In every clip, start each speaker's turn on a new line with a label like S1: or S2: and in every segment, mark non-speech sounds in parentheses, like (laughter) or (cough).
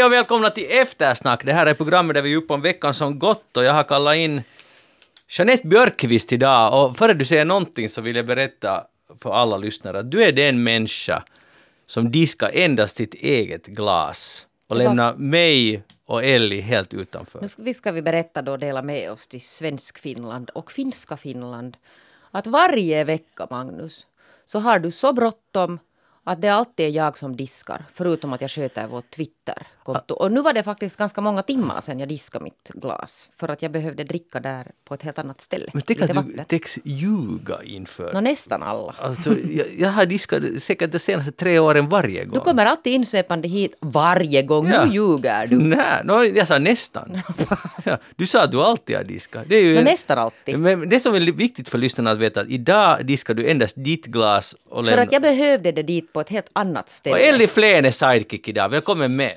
S1: Hej och välkomna till Eftersnack. Det här är programmet där vi är uppe om veckan som gått och jag har kallat in Jeanette Björkqvist idag och före du säger någonting så vill jag berätta för alla lyssnare att du är den människa som diskar endast sitt eget glas och lämnar mig och Ellie helt utanför.
S2: Nu ska, vi ska vi berätta då, dela med oss till svensk Finland och finska Finland att varje vecka, Magnus, så har du så bråttom att det alltid är jag som diskar, förutom att jag sköter vårt Twitterkonto. Och nu var det faktiskt ganska många timmar sedan jag diskade mitt glas, för att jag behövde dricka där på ett helt annat ställe.
S1: Men tänk att du täcks ljuga inför.
S2: Nå, nästan alla.
S1: Alltså, jag, jag har diskat säkert de senaste tre åren varje gång.
S2: Du kommer alltid insvepande hit varje gång.
S1: Ja.
S2: Nu ljuger du.
S1: Nej, no, jag sa nästan. (laughs) ja, du sa att du alltid har diskat. Det är ju
S2: Nå,
S1: en-
S2: nästan alltid.
S1: Men det som är viktigt för lyssnarna att veta att idag diskar du endast ditt glas och
S2: För
S1: lämnar...
S2: att jag behövde det dit på ett helt annat ställe.
S1: Och Flen är sidekick idag. Välkommen med.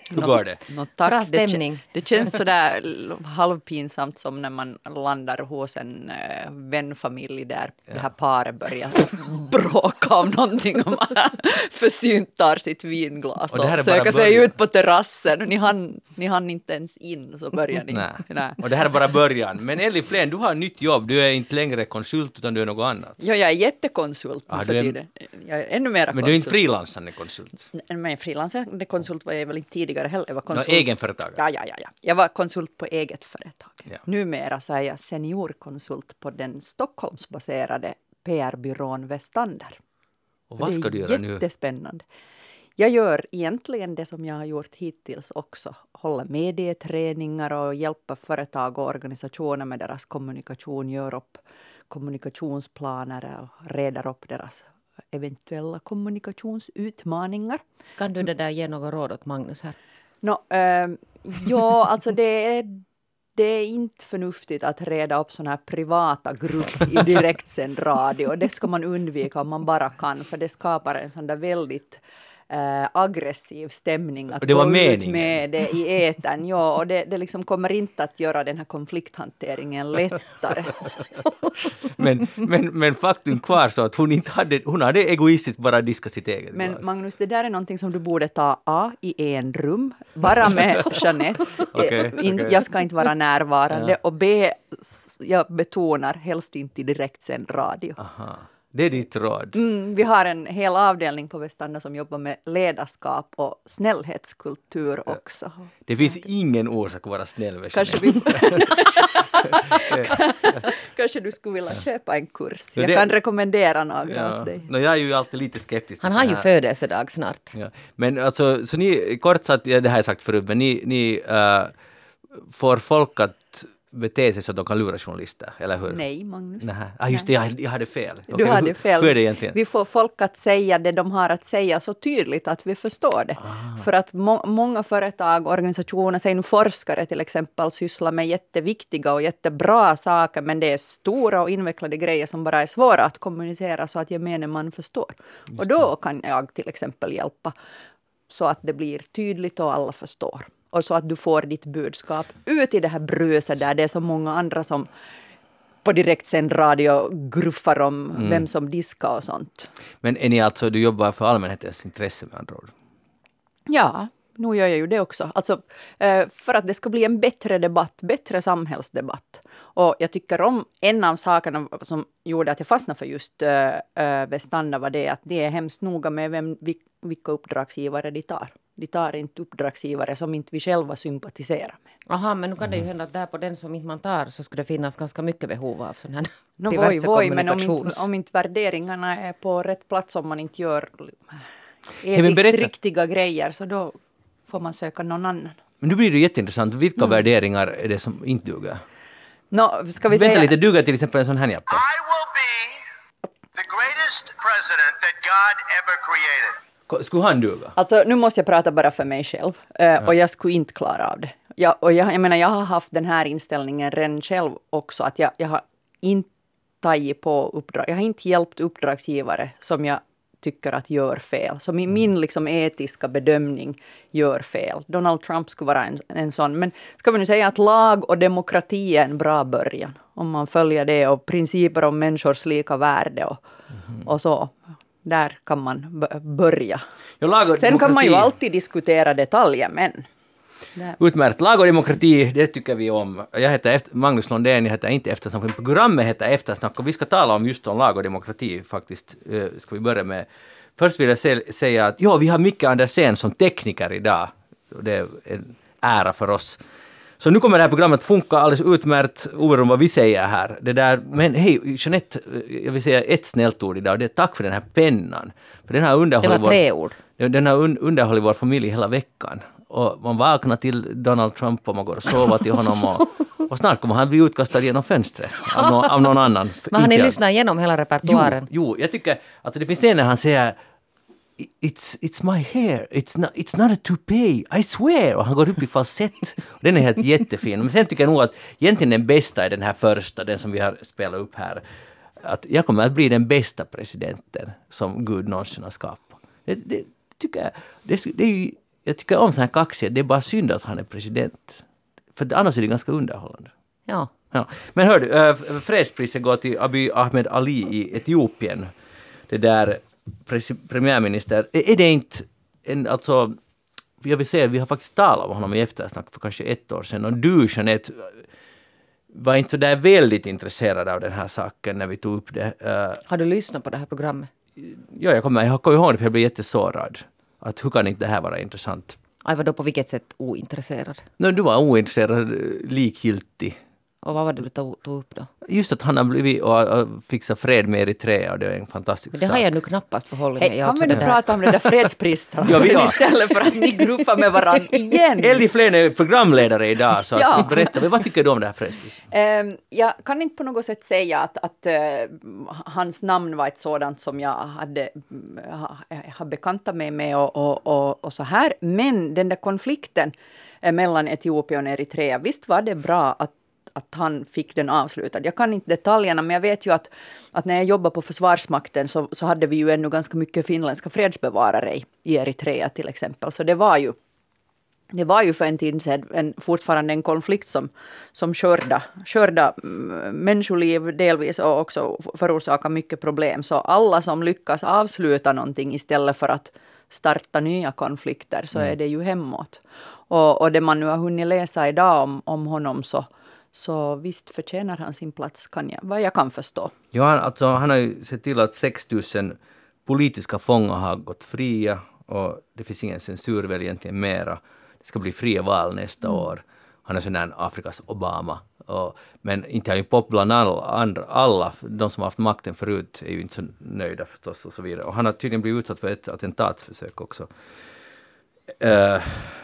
S1: Hur går det?
S3: Nå, tack.
S2: Bra
S3: Det,
S2: stämning.
S3: kä- det känns sådär halvpinsamt som när man landar hos en äh, vänfamilj där det här paret börjar (laughs) bråka om någonting och man (laughs) försynt tar sitt vinglas
S1: Och
S3: och,
S1: det
S3: söker sig ut på terrassen och ni hann, ni hann inte ens in så börjar ni.
S1: Nej.
S3: Nej.
S1: Och det här är bara början. Men Ellie Flen, du har ett nytt jobb. Du är inte längre konsult utan du är något annat.
S3: Ja, jag är jättekonsult
S1: Ah,
S3: för
S1: är-
S3: tiden. Jag är ännu mera
S1: Men du är inte frilansande konsult.
S3: Nej, Men frilansande konsult var jag väl inte tidigare heller. Jag var konsult.
S1: egenföretagare.
S3: Ja, ja, ja, ja. Jag var konsult på eget företag.
S1: Ja.
S3: Numera så är jag seniorkonsult på den Stockholmsbaserade PR-byrån Westander.
S1: Och vad ska
S3: det
S1: du
S3: är
S1: göra nu?
S3: jättespännande. Jag gör egentligen det som jag har gjort hittills också. Hålla medieträningar och hjälpa företag och organisationer med deras kommunikation, gör upp kommunikationsplaner och reder upp deras eventuella kommunikationsutmaningar.
S2: Kan du det där ge något råd åt Magnus här?
S3: No, ehm, ja, alltså det är, det är inte förnuftigt att reda upp sådana här privata grupp i direktsänd radio. Det ska man undvika om man bara kan, för det skapar en sån där väldigt eh, aggressiv stämning att
S1: det var
S3: gå ut
S1: meningen.
S3: med det i etern. Ja, och det, det liksom kommer inte att göra den här konflikthanteringen lättare. (laughs)
S1: Men, men, men faktum kvar så att hon inte hade, hon hade egoistiskt bara diskat sitt eget
S3: Men
S1: glas.
S3: Magnus, det där är någonting som du borde ta A i en rum, bara med (laughs) Jeanette.
S1: Okej,
S3: In,
S1: okej.
S3: Jag ska inte vara närvarande.
S1: Ja.
S3: Och B, jag betonar, helst inte i direktsänd radio.
S1: Aha. Det är ditt råd.
S3: Mm, vi har en hel avdelning på Vestanda som jobbar med ledarskap och snällhetskultur också.
S1: Det finns ingen orsak att vara snäll med
S3: Kanske, vi, (laughs) (laughs) kanske du skulle vilja köpa en kurs. Jag
S1: det-
S3: kan rekommendera några
S1: Ja.
S3: åt dig.
S1: No, jag är ju alltid lite skeptisk.
S2: Han har ju födelsedag snart.
S1: Ja. Men alltså, så ni, kort sagt, ja, det har jag sagt förut, men ni, ni äh, får folk att bete sig så att de kan lura journalister, eller hur?
S3: Nej, Magnus.
S1: Nähä. Ah, just det, jag, jag hade fel.
S3: Du
S1: Okej,
S3: hade
S1: hur,
S3: fel.
S1: Hur är det egentligen?
S3: Vi får folk att säga det de har att säga så tydligt att vi förstår det.
S1: Ah.
S3: För att må många företag, organisationer, säg nu forskare till exempel, sysslar med jätteviktiga och jättebra saker, men det är stora och invecklade grejer som bara är svåra att kommunicera så att gemene man förstår. Och då kan jag till exempel hjälpa så att det blir tydligt och alla förstår. Och så att du får ditt budskap ut i det här bruset där det är så många andra som på direktsänd radio gruffar om
S1: Mm.
S3: vem som diskar och sånt.
S1: Men är ni alltså, du jobbar för allmänhetens intresse med andra ord?
S3: Ja, nu gör jag ju det också. Alltså, eh, för att det ska bli en bättre debatt, bättre samhällsdebatt. Och jag tycker om, en av sakerna som gjorde att jag fastnade för just äh, Vestanda var det att det är hemskt noga med vem, vil- vilka uppdragsgivare de tar. De tar inte uppdragsgivare som inte vi själva sympatiserar med.
S2: Aha, men nu kan det ju hända att där på den som inte man tar så skulle det finnas ganska mycket behov av sån här
S3: No,
S2: diverse
S3: voj, men om inte, om inte värderingarna är på rätt plats, om man inte gör etiskt riktiga grejer, så då får man söka någon annan.
S1: Men nu blir det jätteintressant. Vilka
S3: Mm.
S1: värderingar är det som inte duger?
S3: Nå, ska vi
S1: Vänta
S3: säga...
S1: lite, duger till exempel en sån här jappe?
S4: I will be the greatest president that God ever created.
S1: Skulle han duga?
S3: Alltså, nu måste jag prata bara för mig själv. eh, Och jag skulle inte klara av det. Jag, och jag, jag menar, jag har haft den här inställningen redan själv också, att jag, jag har inte tagit på uppdrag. Jag har inte hjälpt uppdragsgivare som jag tycker att gör fel. Som i min liksom etiska bedömning gör fel. Donald Trump skulle vara en, en sån. Men ska vi nu säga att lag och demokrati är en bra början. Om man följer det och principer om människors lika värde och, och så. där kan man börja. Sen kan man ju
S1: demokrati-
S3: alltid diskutera detaljer, men
S1: Utmärkt. Lag och demokrati, det tycker vi om. Jag heter efter, Magnus Lundén, jag heter inte Eftersnack, men programmet heter Eftersnack och vi ska tala om just om lag och demokrati faktiskt. Eh, ska vi börja med. Först vill jag säga att ja, vi har Micke Andersén som tekniker idag. Det är en ära för oss. Så nu kommer det här programmet funka alldeles utmärkt, oberoende vad vi säger här. Det där, men hej, Jeanette, eh, jag vill säga ett snällt ord idag, det är tack för den här pennan. För den har
S2: Det
S1: underhållit
S2: var
S1: vår-
S2: tre ord.
S1: Ja, Den har un- underhållit vår familj hela veckan. Och man vaknar till Donald Trump och man går och sover till honom och, och snart kommer han bli utkastad genom fönstret av, nå- av någon annan. (laughs)
S2: Men har ni lyssnat igenom hela
S1: Jo,
S2: repertoaren?
S1: jo, jag tycker, alltså det finns scener när han säger It's, it's my hair, it's not, it's not a toupee, I swear! Och han går upp i falsett. Den är helt jättefin. Men sen tycker jag nog att egentligen den bästa är den här första, den som vi har spelat upp här. Att jag kommer att bli den bästa presidenten som Gud någonsin har skapat. Det, det tycker jag, det, det är ju, jag tycker om sån här kaxighet, det är bara synd att han är president. För annars är det ganska underhållande.
S2: Ja.
S1: Ja. Men hör du, äh, fredspriset går till Abiy Ahmed Ali i Etiopien. Det där premiärminister. Är, det inte en, alltså, jag vill säga, vi har faktiskt talat om honom i eftersnack för kanske ett år sedan och du Jeanette var inte så där väldigt intresserad av den här saken när vi tog upp det. Eh,
S2: Har du lyssnat på det här programmet?
S1: ja, jag kommer, jag kommer ihåg det för jag blev jättesårad. Att hur kan inte det här vara intressant?
S2: Aj, vadå på vilket sätt ointresserad?
S1: No, du var ointresserad, eh, likgiltig.
S2: Och vad var det du tog, tog upp då?
S1: Just att han har blivit och, och fixat fred med Eritrea och det är en fantastisk
S2: Men det
S1: sak.
S2: har jag nu knappast förhållit mig. Jag
S3: kan vi nu prata om det där fredspriset (laughs)
S1: Ja,
S3: istället för att ni gruffar med varandra (laughs) igen?
S1: Ellie Flen är programledare idag, så
S3: Ja.
S1: att berätta, vad tycker du om det här fredspriset?
S3: Ehm, jag kan inte på något sätt säga att, att eh, hans namn var ett sådant som jag hade ha, ha bekantat mig med och, och, och, och så här. Men den där konflikten eh, mellan Etiopien och Eritrea, visst var det bra att att han fick den avslutad. Jag kan inte detaljerna, men jag vet ju att, att när jag jobbade på Försvarsmakten så, så hade vi ju ännu ganska mycket finländska fredsbevarare i, i Eritrea till exempel. Så det var ju det var ju för en tid sedan en, fortfarande en konflikt som, som skörda mm, människoliv delvis och också förorsakar mycket problem. Så alla som lyckas avsluta någonting istället för att starta nya konflikter så är det ju hemåt. Och, och det man nu har hunnit läsa idag om, om honom så, så visst förtjänar han sin plats, kan jag, vad jag kan förstå.
S1: Ja, han, alltså, han har ju sett till att 6 000 politiska fångar har gått fria och det finns ingen censur väl egentligen mera. Det ska bli fria val nästa år. Han är sån där Afrikas Obama. Och, men inte han ju pop bland alla, andra, alla, de som har haft makten förut är ju inte så nöjda förstås och så vidare. Och han har tydligen blivit utsatt för ett attentatsförsök också. Eh,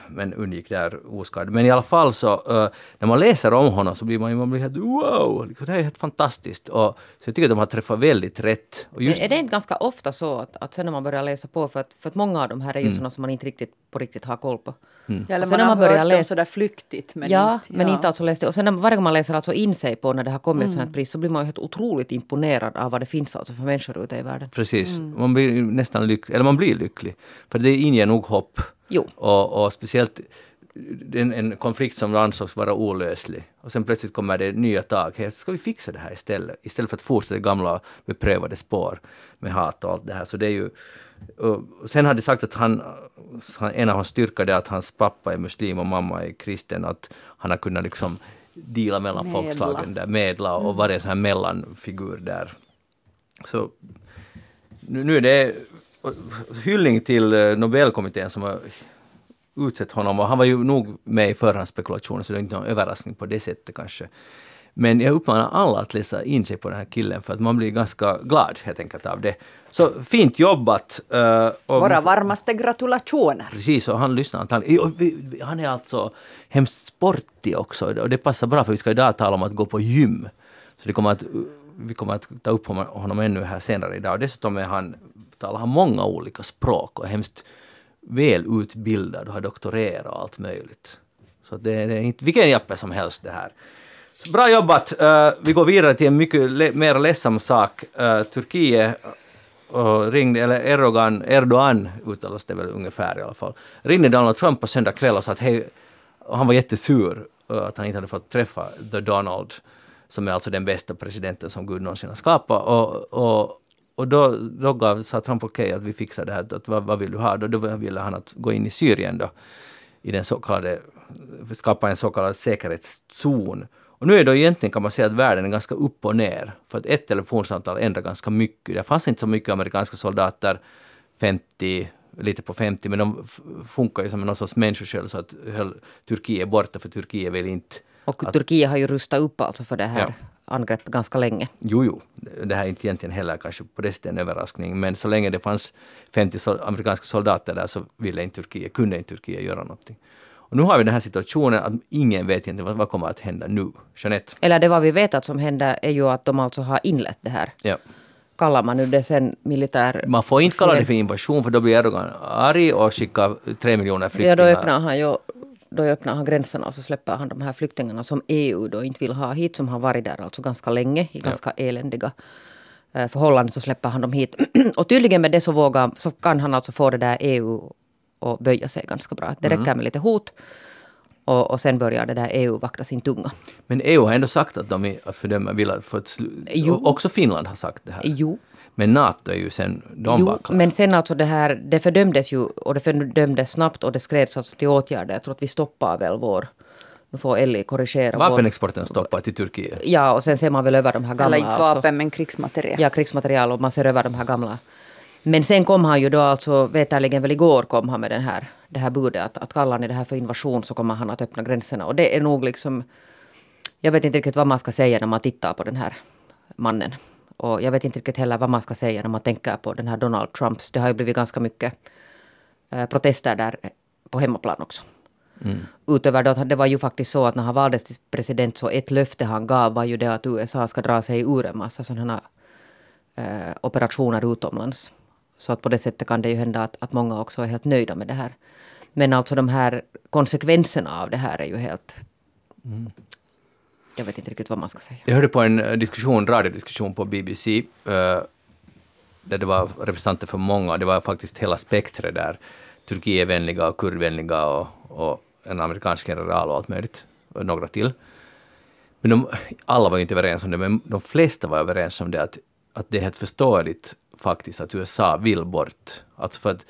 S1: men undgick där oskadd. Men i alla fall så, eh, när man läser om honom så blir man ju man blir helt wow, liksom, det här är helt fantastiskt. Och, så jag tycker att de har träffat väldigt rätt. Och just,
S2: är det inte ganska ofta så att, att sen när man börjar läsa på, för att, för att många av de här är
S1: Mm.
S2: ju sådana som man inte riktigt på riktigt har koll på.
S3: Eller
S2: Och sen
S3: man
S2: när
S3: har
S2: man börjar
S3: hört dem
S2: läsa-
S3: sådär flyktigt. Men
S2: ja,
S3: inte,
S2: men inte alltså läst det. Och sen när, varje gång man läser alltså in sig på när det har kommit ett sånt här pris så blir man ju helt otroligt imponerad av vad det finns alltså för människor ute i världen.
S1: Precis, man blir nästan lycklig, eller man blir lycklig. För det inger nog hopp.
S2: Jo.
S1: Och, och speciellt en, en konflikt som ansågs vara olöslig. Och sen plötsligt kommer det nya tag. Hey, ska vi fixa det här istället? Istället för att fortsätta gamla beprövade spår med hat och allt det här. Så det är ju... Och sen hade sagt att han, en av hans styrkor är att hans pappa är muslim och mamma är kristen. Att han har kunnat liksom deala mellan
S3: Medla.
S1: folkslagen där, medla och vara en sån här mellanfigur där. Så nu, nu är det hyllning till eh, Nobelkommittén som har utsett honom och han var ju nog med i förhandsspekulationer så det är inte någon överraskning på det sättet kanske. Men jag uppmanar alla att läsa in sig på den här killen för att man blir ganska glad helt enkelt av det. Så fint jobbat! eh, och
S3: Våra varmaste gratulationer.
S1: Precis, och han lyssnar antagligen. Han är alltså hemskt sportig också och det passar bra för vi ska idag tala om att gå på gym. Så det kommer att, vi kommer att ta upp honom- honom ännu här senare idag. Och dessutom är han, talar han många olika språk och är hemskt välutbildad och har doktorerat och allt möjligt. Så det är, det är inte vilken jappe som helst det här. Så bra jobbat! Uh, vi går vidare till en mycket le- mer ledsam sak. Uh, Turkiet uh, ringde, eller Erdogan, Erdogan uttalas det väl ungefär i alla fall, ringde Donald Trump på söndag kväll och sa att hej, och han var jättesur uh, att han inte hade fått träffa the Donald, som är alltså den bästa presidenten som Gud någonsin har skapat. Och, och och då, då gav, sa Trump okej att vi fixar det här, att, vad, vad vill du ha? Då, då ville han att gå in i Syrien då, i den så kallade, skapa en så kallad säkerhetszon. Och nu är då egentligen kan man säga att världen är ganska upp och ner, för att ett telefonsamtal ändrar ganska mycket. Det fanns inte så mycket amerikanska soldater 50, lite på 50, men de funkar ju som någon sorts människosköld så att höll Turkiet borta, för Turkiet vill inte
S2: Och Turkiet har ju rustat upp alltså för det här
S1: Ja.
S2: Angreppet ganska länge.
S1: Jo, jo, det här är inte egentligen heller kanske på det sättet en överraskning, men så länge det fanns 50 sol- amerikanska soldater där så ville inte Turkiet, kunde inte Turkiet göra någonting. Och nu har vi den här situationen att ingen vet egentligen vad, vad kommer att hända nu. Jeanette?
S2: Eller det vad vi vet att som händer är ju att de alltså har inlett det här.
S1: Ja.
S2: Kallar man nu det sen militär...
S1: Man får inte kalla det för invasion för då blir Erdogan arg och skickar tre miljoner
S2: Ja,
S1: flyktingar.
S2: då öppnar han ju då öppnar han gränserna och så släpper han de här flyktingarna som EU då inte vill ha hit, som har varit där alltså ganska länge i ganska eländiga eh, förhållanden, så släpper han dem hit. (clears throat) och tydligen med det så, vågar, så kan han alltså få det där EU att böja sig ganska bra. Det räcker med lite hot och, och sen börjar det där EU vakta sin tunga.
S1: Men EU har ändå sagt att de fördömer, vill få ett slut. Också Finland har sagt det här.
S2: Jo,
S1: Men NATO är ju sen, de
S2: jo men sen alltså det här, det fördömdes ju och det fördömdes snabbt och det skrevs alltså till åtgärder. Jag tror att vi stoppar väl vår, nu får Ellie korrigera. Vår,
S1: Vapenexporten stoppar till Turkiet.
S2: ja, och sen ser man väl över de här gamla.
S3: Eller inte
S2: alltså.
S3: vapen, men krigsmateriel.
S2: Ja, krigsmaterial och man ser över de här gamla. Men sen kom han ju då alltså, veterligen väl igår kom han med den här, det här budet att, att kallar ni det här för invasion så kommer han att öppna gränserna. Och det är nog liksom, jag vet inte riktigt vad man ska säga när man tittar på den här mannen. Och jag vet inte riktigt heller vad man ska säga när man tänker på den här Donald Trumps. Det har ju blivit ganska mycket eh, protester där på hemmaplan också. Utöver det, det var ju faktiskt så att när han valdes till president så ett löfte han gav var ju det att USA ska dra sig ur en massa sådana eh, operationer utomlands. Så att på det sättet kan det ju hända att, att många också är helt nöjda med det här. Men alltså de här konsekvenserna av det här är ju helt... Jag vet inte riktigt vad man ska säga.
S1: Jag hörde på en eh, diskussion, radiodiskussion på BBC, eh, där det var representanter för många, det var faktiskt hela spektret där, Turkietvänliga och kurdvänliga och, och en amerikansk general och allt möjligt, och några till. Men de, alla var ju inte överens om det, men de flesta var överens om det att, att det är helt förståeligt faktiskt att USA vill bort. Alltså för att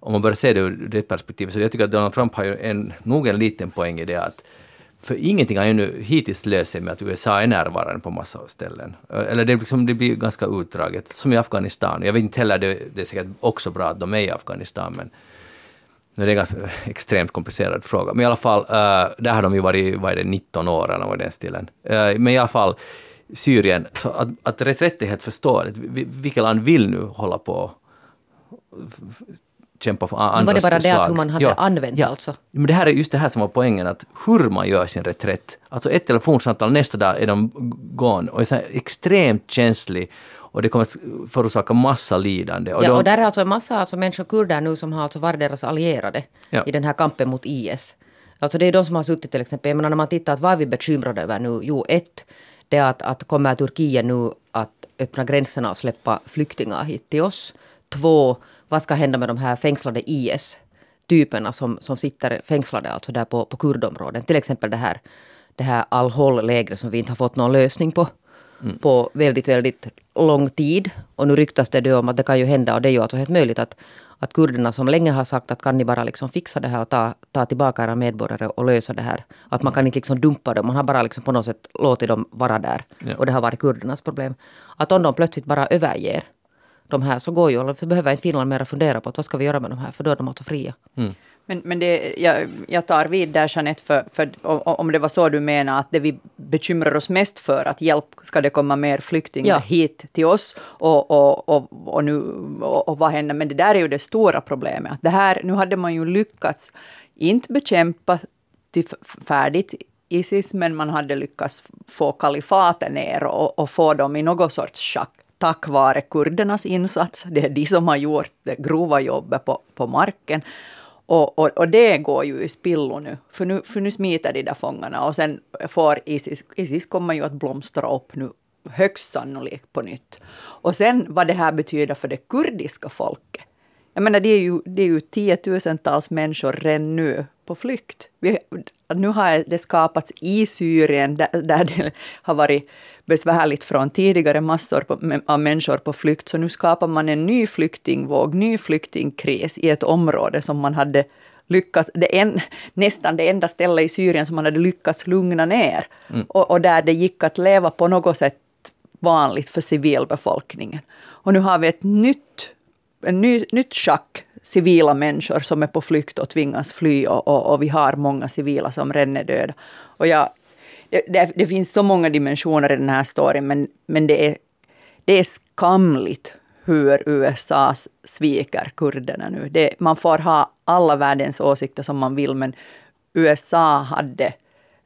S1: om man börjar se det ur det perspektivet, så jag tycker att Donald Trump har ju en, nog en liten poäng i det att för ingenting har ju nu hittills löst sig med att USA är närvarande på massa ställen. Eh, eller det, liksom, det blir ganska utdraget, som i Afghanistan. Jag vet inte heller, det, det är säkert också bra att de är i Afghanistan, men nu är det en ganska (laughs) extremt komplicerad fråga. Men i alla fall, uh, där har de ju varit, vad är det, 19 år eller vad den stilen. Uh, men i alla fall, Syrien, så att, att reträtt är helt förståeligt. Vilket land vill nu hålla på kämpa för andras
S2: var det bara det att hur man hade använt alltså?
S1: Men det här är just det här som var poängen, att hur man gör sin reträtt. Alltså ett telefonsamtal, nästa dag är de gone och är så extremt känslig och det kommer att förorsaka massa lidande.
S2: ja,
S1: de-
S2: och där är alltså en massa alltså människor, kurder nu, som har alltså varit deras allierade
S1: Ja.
S2: i den här kampen mot IS. Alltså det är de som har suttit till exempel, jag menar när man tittar att vad är vi bekymrade över nu? Jo, ett, det är att, att kommer Turkiet nu att öppna gränserna och släppa flyktingar hit till oss? Två, vad ska hända med de här fängslade IS-typerna som, som sitter fängslade alltså där på, på kurdområden? Till exempel det här, det här Al-Hol-lägret som vi inte har fått någon lösning på på väldigt, väldigt lång tid. Och nu ryktas det då om att det kan ju hända, och det är ju alltså helt möjligt att, att kurderna som länge har sagt att kan ni bara liksom fixa det här och ta, ta tillbaka era medborgare och lösa det här. Att man kan inte liksom dumpa dem, man har bara liksom på något sätt låtit dem vara där.
S1: Ja.
S2: Och det har varit kurdernas problem. Att om de plötsligt bara överger de här så går ju, så behöver inte Finland mera fundera på att vad ska vi göra med de här, för då är de alltså fria.
S3: Men, men det, jag, jag tar vid där Jeanette, för, för om det var så du menar att det vi bekymrar oss mest för, att hjälp ska det komma mer flyktingar
S2: Ja.
S3: hit till oss och, och, och, och, nu, och, och vad händer? Men det där är ju det stora problemet. Att det här, nu hade man ju lyckats inte bekämpa till färdigt Isis, men man hade lyckats få kalifatet ner och, och få dem i någon sorts schack tack vare kurdernas insats. Det är de som har gjort det grova jobbet på, på marken. Och, och, och det går ju i spillo nu, för nu, för nu smiter de där fångarna och sen får Isis, Isis kommer ju att blomstra upp nu högst sannolikt på nytt. Och sen vad det här betyder för det kurdiska folket. Jag menar, det är ju, det är ju tiotusentals människor redan nu på flykt. Vi, nu har det skapats i Syrien, där, där det har varit besvärligt från tidigare massor på, av människor på flykt, så nu skapar man en ny flyktingvåg, ny flyktingkris i ett område som man hade lyckats, det en, nästan det enda stället i Syrien som man hade lyckats lugna ner. Mm. Och, och, där det gick att leva på något sätt vanligt för civilbefolkningen. Och nu har vi ett nytt, en ny, nytt schack civila människor som är på flykt och tvingas fly och, och, och vi har många civila som redan är döda. Och jag, det, det, det, finns så många dimensioner i den här storyn men, men det, är, det är skamligt hur USA sviker kurderna nu. Det, man får ha alla världens åsikter som man vill men USA hade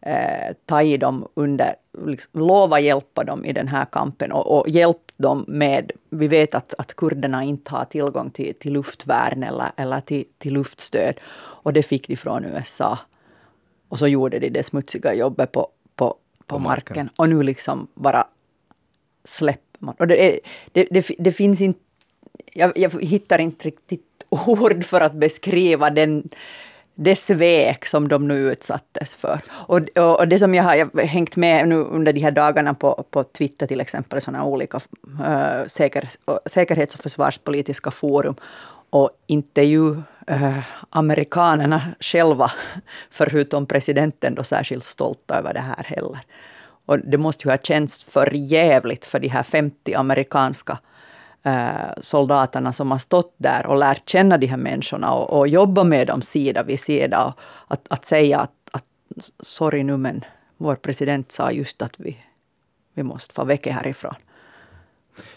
S3: eh, tagit dem under, liksom, lova hjälpa dem i den här kampen och, och hjälpt dem med, vi vet att, att kurderna inte har tillgång till, till luftvärn eller, eller till, till luftstöd och det fick de från USA. Och så gjorde de det smutsiga jobbet på, på, på, på marken. marken. Och nu liksom bara släpper man. Och det, är, det, det, det finns inte, jag, jag hittar inte riktigt ord för att beskriva den det svek som de nu utsattes för. Och, och, och, det som jag har, jag har hängt med nu under de här dagarna på, på Twitter till exempel, sådana olika äh, säker, säkerhets och försvarspolitiska forum och intervju äh, amerikanerna själva, (laughs) förutom presidenten, då särskilt stolta över det här heller. Och det måste ju ha känts för jävligt för de här 50 amerikanska soldaterna som har stått där och lärt känna de här människorna och, och jobba med dem sida vid sida. Att, att säga att, att sorry nu men vår president sa just att vi, vi måste få väck härifrån.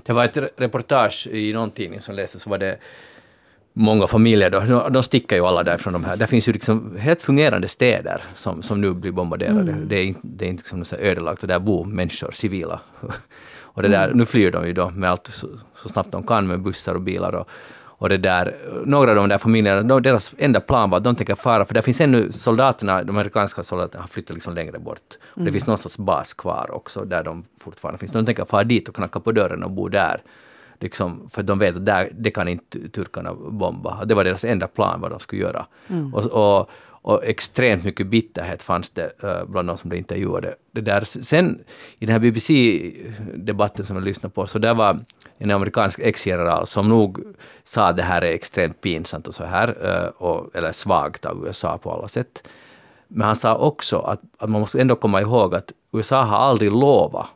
S1: Det var ett reportage i någon tidning som lästes, så var det många familjer då, de sticker ju alla därifrån de här. Det finns ju liksom helt fungerande städer som, som nu blir bombarderade. Mm. Det är inte, det är inte liksom ödelagt och där bor människor, civila. Och det där, mm. nu flyr de ju då med allt så, så, snabbt de kan med bussar och bilar och, och det där, några av de där familjerna, deras enda plan var att de tänker fara, för det finns ännu soldaterna, de amerikanska soldaterna har flyttat liksom längre bort. Mm. Det finns någon sorts bas kvar också där de fortfarande finns. De tänker fara dit och knacka på dörren och bo där. Liksom, för de vet att där, det kan inte turkarna bomba. Det var deras enda plan vad de skulle göra. Mm. Och, och, och extremt mycket bitterhet fanns det eh, bland de som blev intervjuade. Det där. Sen i den här BBC-debatten som jag lyssnade på, så där var en amerikansk ex-general som nog sa att det här är extremt pinsamt och så här, eh, och, eller svagt av USA på alla sätt. Men han sa också att, att man måste ändå komma ihåg att USA har aldrig lovat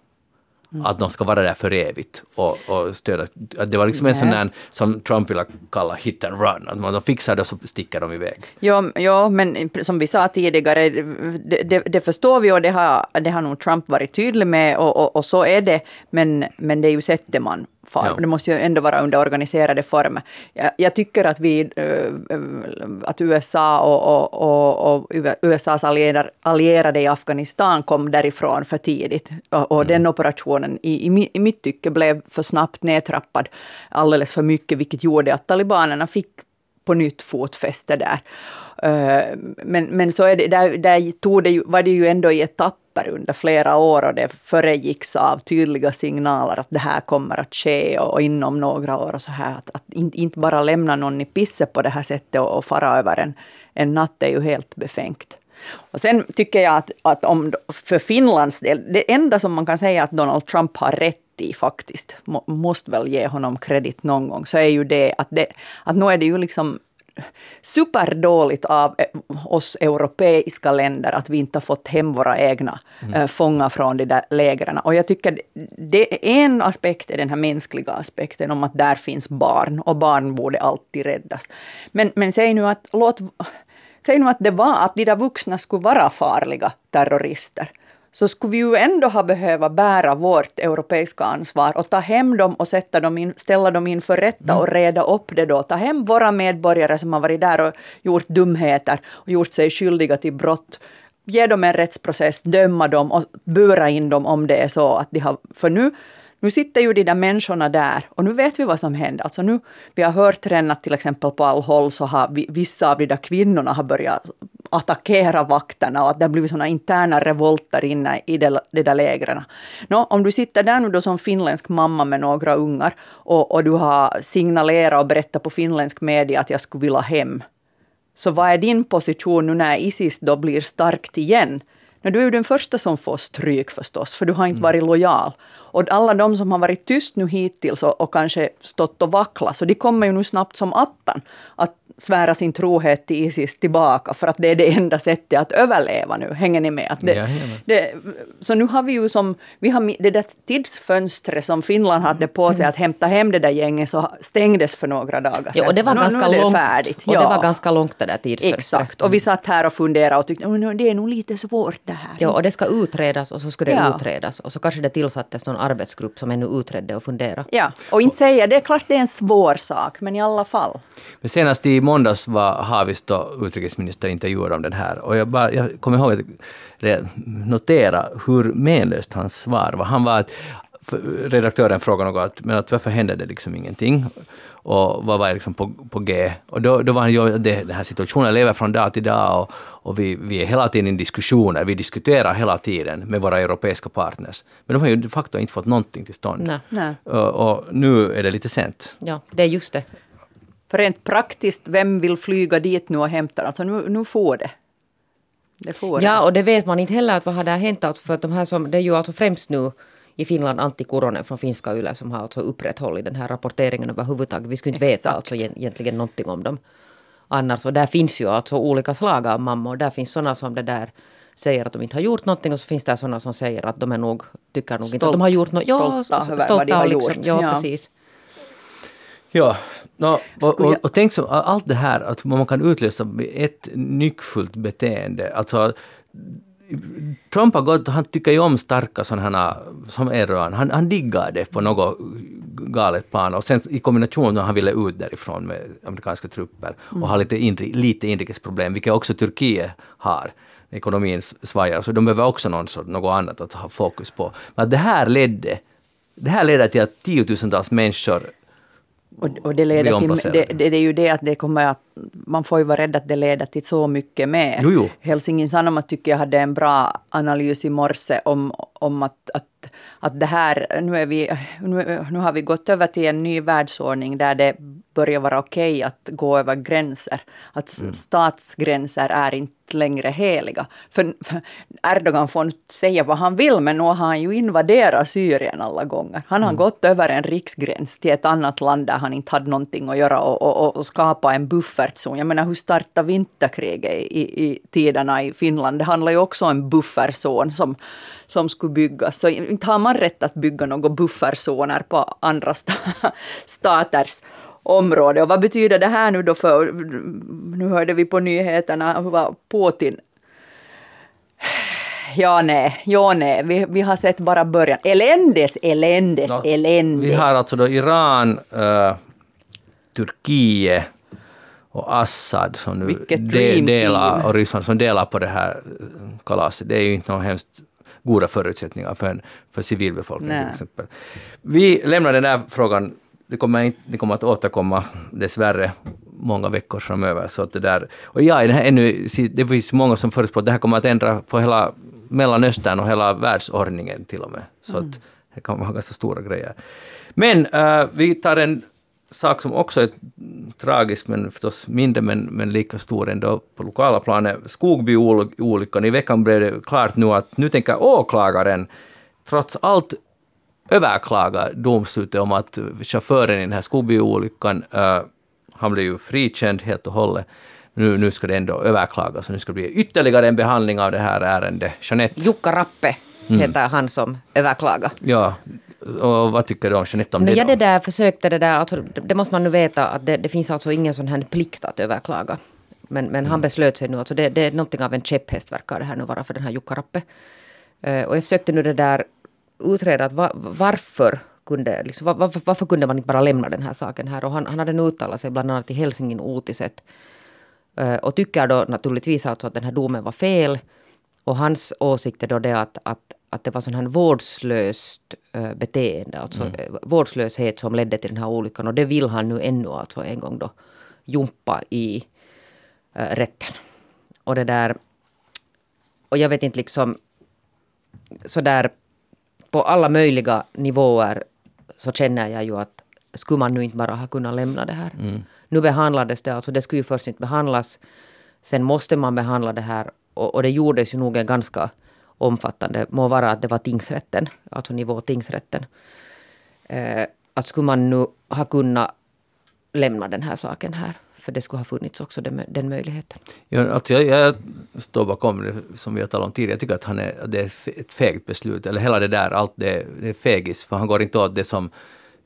S1: Mm. Att de ska vara där för evigt och, och stödja. Det var liksom en sån där som Trump ville kalla hit and run. Att man fixar det och så sticker de iväg.
S3: Ja, ja men som vi sa tidigare, det, det, det förstår vi och det har, det har nog Trump varit tydlig med och, och, och så är det. Men, men det är ju sättet man far. Ja. Det måste ju ändå vara under organiserade former. Jag, jag tycker att vi, äh, att USA och, och, och, USAs allierade i Afghanistan kom därifrån för tidigt. Och, och mm. den operationen i, i, i mitt tycke blev för snabbt nedtrappad alldeles för mycket, vilket gjorde att talibanerna fick på nytt fotfäste där. Men, men så är det, där, där tog det var det ju ändå i etapp papper under flera år och det föregicks av tydliga signaler att det här kommer att ske och, och inom några år och så här. Att, att inte, inte bara lämna någon i pisset på det här sättet och, och fara över en, en natt är ju helt befängt. Och sen tycker jag att, att om, för Finlands del, det enda som man kan säga att Donald Trump har rätt i faktiskt, må, måste väl ge honom kredit någon gång, så är ju det att, det, att nu är det ju liksom superdåligt av eh, oss europeiska länder att vi inte har fått hem våra egna mm. Äh, fångar från de där lägren. Och jag tycker det en aspekt är den här mänskliga aspekten om att där finns barn och barn borde alltid räddas. Men, men säg nu att låt Säg nu att det var att de där vuxna skulle vara farliga terrorister så skulle vi ju ändå ha behövt bära vårt europeiska ansvar och ta hem dem och sätta dem in, ställa dem inför rätta och mm. reda upp det då. Ta hem våra medborgare som har varit där och gjort dumheter och gjort sig skyldiga till brott. Ge dem en rättsprocess, döma dem och bura in dem om det är så att de har... För nu nu sitter ju de där människorna där och nu vet vi vad som händer. Alltså nu, vi har hört redan att till exempel på all håll så har vi, vissa av de där kvinnorna har börjat attackera vakterna och att det har blivit sådana interna revolter inne i de, de där lägren. Nå, om du sitter där nu då som finländsk mamma med några ungar och, och du har signalerat och berättat på finländsk media att jag skulle vilja hem Så vad är din position nu när Isis då blir starkt igen? Men du är ju den första som får stryk förstås, för du har inte varit lojal. Och alla de som har varit tyst nu hittills och, och kanske stått och vacklat, så de kommer ju nu snabbt som attan att svära sin trohet till Isis tillbaka, för att det är det enda sättet att överleva nu. Hänger ni med? Att det, det, så nu har vi ju som, vi har det där tidsfönstret som Finland hade på sig att hämta hem det där gänget, så stängdes för några dagar sedan.
S2: Ja, och det var
S3: Nu-
S2: ganska
S3: nu är det
S2: långt.
S3: färdigt.
S2: Och
S3: ja.
S2: det var ganska långt det där tidsfönstret.
S3: Exakt, och vi satt här och funderade och tyckte att det är nog lite svårt det här.
S2: Ja, och det ska utredas och så skulle det
S3: Ja.
S2: utredas. Och så kanske det tillsattes någon arbetsgrupp som ännu utredde och funderade.
S3: Ja, och inte säga, det är klart det är en svår sak, men i alla fall.
S1: Men senast i måndags var Haavisto utrikesminister intervjuad om den här och jag, bara, jag kommer ihåg att notera hur menlöst hans svar var. Han var att, redaktören frågade något att, men att varför händer det liksom ingenting? Och vad var liksom på, på G? Och då, då var han ju, det, den här situationen lever från dag till dag och, och vi, vi är hela tiden i diskussioner, vi diskuterar hela tiden med våra europeiska partners. Men de har ju de facto inte fått någonting till stånd.
S2: Nej.
S3: Nej.
S1: Och, och nu är det lite sent.
S2: Ja, det är just det.
S3: För rent praktiskt, vem vill flyga dit nu och hämta? Alltså nu, nu får det. Det får
S2: Ja,
S3: det.
S2: och det vet man inte heller att vad har där hänt. Alltså för att de här som, det är ju alltså främst nu i Finland Antti Kuronen från finska Yle som har alltså upprätthållit den här rapporteringen överhuvudtaget. Vi skulle inte veta
S3: Exakt.
S2: alltså egent- egentligen någonting om dem annars. Och där finns ju alltså olika slag av mammor. Där finns sådana som det där säger att de inte har gjort någonting och så finns det sådana som säger att de är nog, tycker nog inte att
S3: Stolt-
S2: de har gjort något.
S3: stolta över vad de har
S2: liksom,
S3: gjort.
S2: Ja,
S3: Ja.
S2: precis.
S1: Ja, no, och, och, och tänk så, allt det här att man kan utlösa ett nyckfullt beteende. Alltså, Trump har gått, han tycker ju om starka sådana som Erdogan. Han, han diggar det på något galet plan. Och sen i kombination med han ville ut därifrån med amerikanska trupper och ha lite, inri, lite inrikesproblem, vilket också Turkiet har. Ekonomin svajar, så de behöver också någon sort, något annat att ha fokus på. Men det här ledde, det här ledde till att tiotusentals människor
S3: Och, och det, leder till, det, det, det är ju det att det kommer att... Man får ju vara rädd att det leder till så mycket mer.
S1: Jo, jo.
S3: Helsingin Sanomat tycker jag hade en bra analys i morse om, om att, att, att det här... Nu, är vi, nu, nu har vi gått över till en ny världsordning där det börjar vara okej att gå över gränser. Att
S1: Mm.
S3: statsgränser är inte längre heliga. För Erdogan får säga vad han vill, men nu har han ju invaderat Syrien alla gånger. Han har
S1: Mm.
S3: gått över en riksgräns till ett annat land där han inte hade någonting att göra och, och, och skapa en buffertzon. Jag menar, hur startade vinterkriget i, i, i tiderna i Finland? Det handlar ju också om en buffertzon som, som skulle byggas. Så inte har man rätt att bygga några bufferzoner på andra sta, staters område. Och vad betyder det här nu då för... Nu hörde vi på nyheterna vad Putin Ja, nej, ja, nej. Vi, vi har sett bara början. Eländes, eländes,
S1: Ja,
S3: elände.
S1: Vi har alltså då Iran, eh, Turkiet och Assad som nu
S3: dream
S1: delar, och Ryssland som delar på det här kalaset. Det är ju inte någon hemskt goda förutsättningar för, en, för civilbefolkningen till exempel. Vi lämnar den där frågan. Det kommer, inte, det kommer att återkomma dessvärre många veckor framöver. Så att det, där, och ja, det, här ännu, det finns många som förutspår att det här kommer att ändra på hela Mellanöstern och hela världsordningen till och med. Så att det kan vara ganska stora grejer. Men eh, vi tar en sak som också är tragisk, men förstås mindre men, men lika stor ändå på lokala planet. Skogby-olyckan. I veckan blev det klart nu att nu tänker åklagaren trots allt överklaga domslutet om att chauffören i den här Skogby-olyckan, eh, han blev ju frikänd helt och hållet. Nu, nu ska det ändå överklagas och nu ska det bli ytterligare en behandling av det här ärendet. Jeanette,
S2: Jukka Rappe
S1: Mm.
S2: heter han som överklagar.
S1: ja, och vad tycker du om Jeanette om
S2: No,
S1: det?
S2: jag det där försökte det där, alltså, det, måste man nu veta att det, det finns alltså ingen sån här plikt att överklaga. Men, men
S1: Mm.
S2: han beslöt sig nu, alltså det, det är någonting av en käpphäst verkar det här nu vara för den här Jukka Rappe. Eh, och jag försökte nu det där utreda att va, varför kunde, liksom, var, varför, varför kunde man inte bara lämna den här saken här? Och han, han hade nu uttalat sig bland annat i Helsingin Uutiset. Eh, och tycker då naturligtvis alltså att den här domen var fel. Och hans åsikt är då det att, att, att det var sån här vårdslöst eh, beteende, alltså eh, vårdslöshet som ledde till den här olyckan. Och det vill han nu ännu alltså en gång då jumpa i eh, rätten. Och det där... Och jag vet inte liksom så där på alla möjliga nivåer så känner jag ju att skulle man nu inte bara ha kunnat lämna det här. Nu behandlades det, alltså det skulle ju först inte behandlas. Sen måste man behandla det här och, och det gjordes ju nog en ganska omfattande, må vara att det var tingsrätten, alltså nivå tingsrätten. Eh, att skulle man nu ha kunnat lämna den här saken här, för det skulle ha funnits också den, den möjligheten.
S1: Ja, alltså jag, jag står bakom det som vi har talat om tidigare. Jag tycker att han är, det är ett fegt beslut. Eller hela det där, allt det, det är fegis. För han går inte åt det som...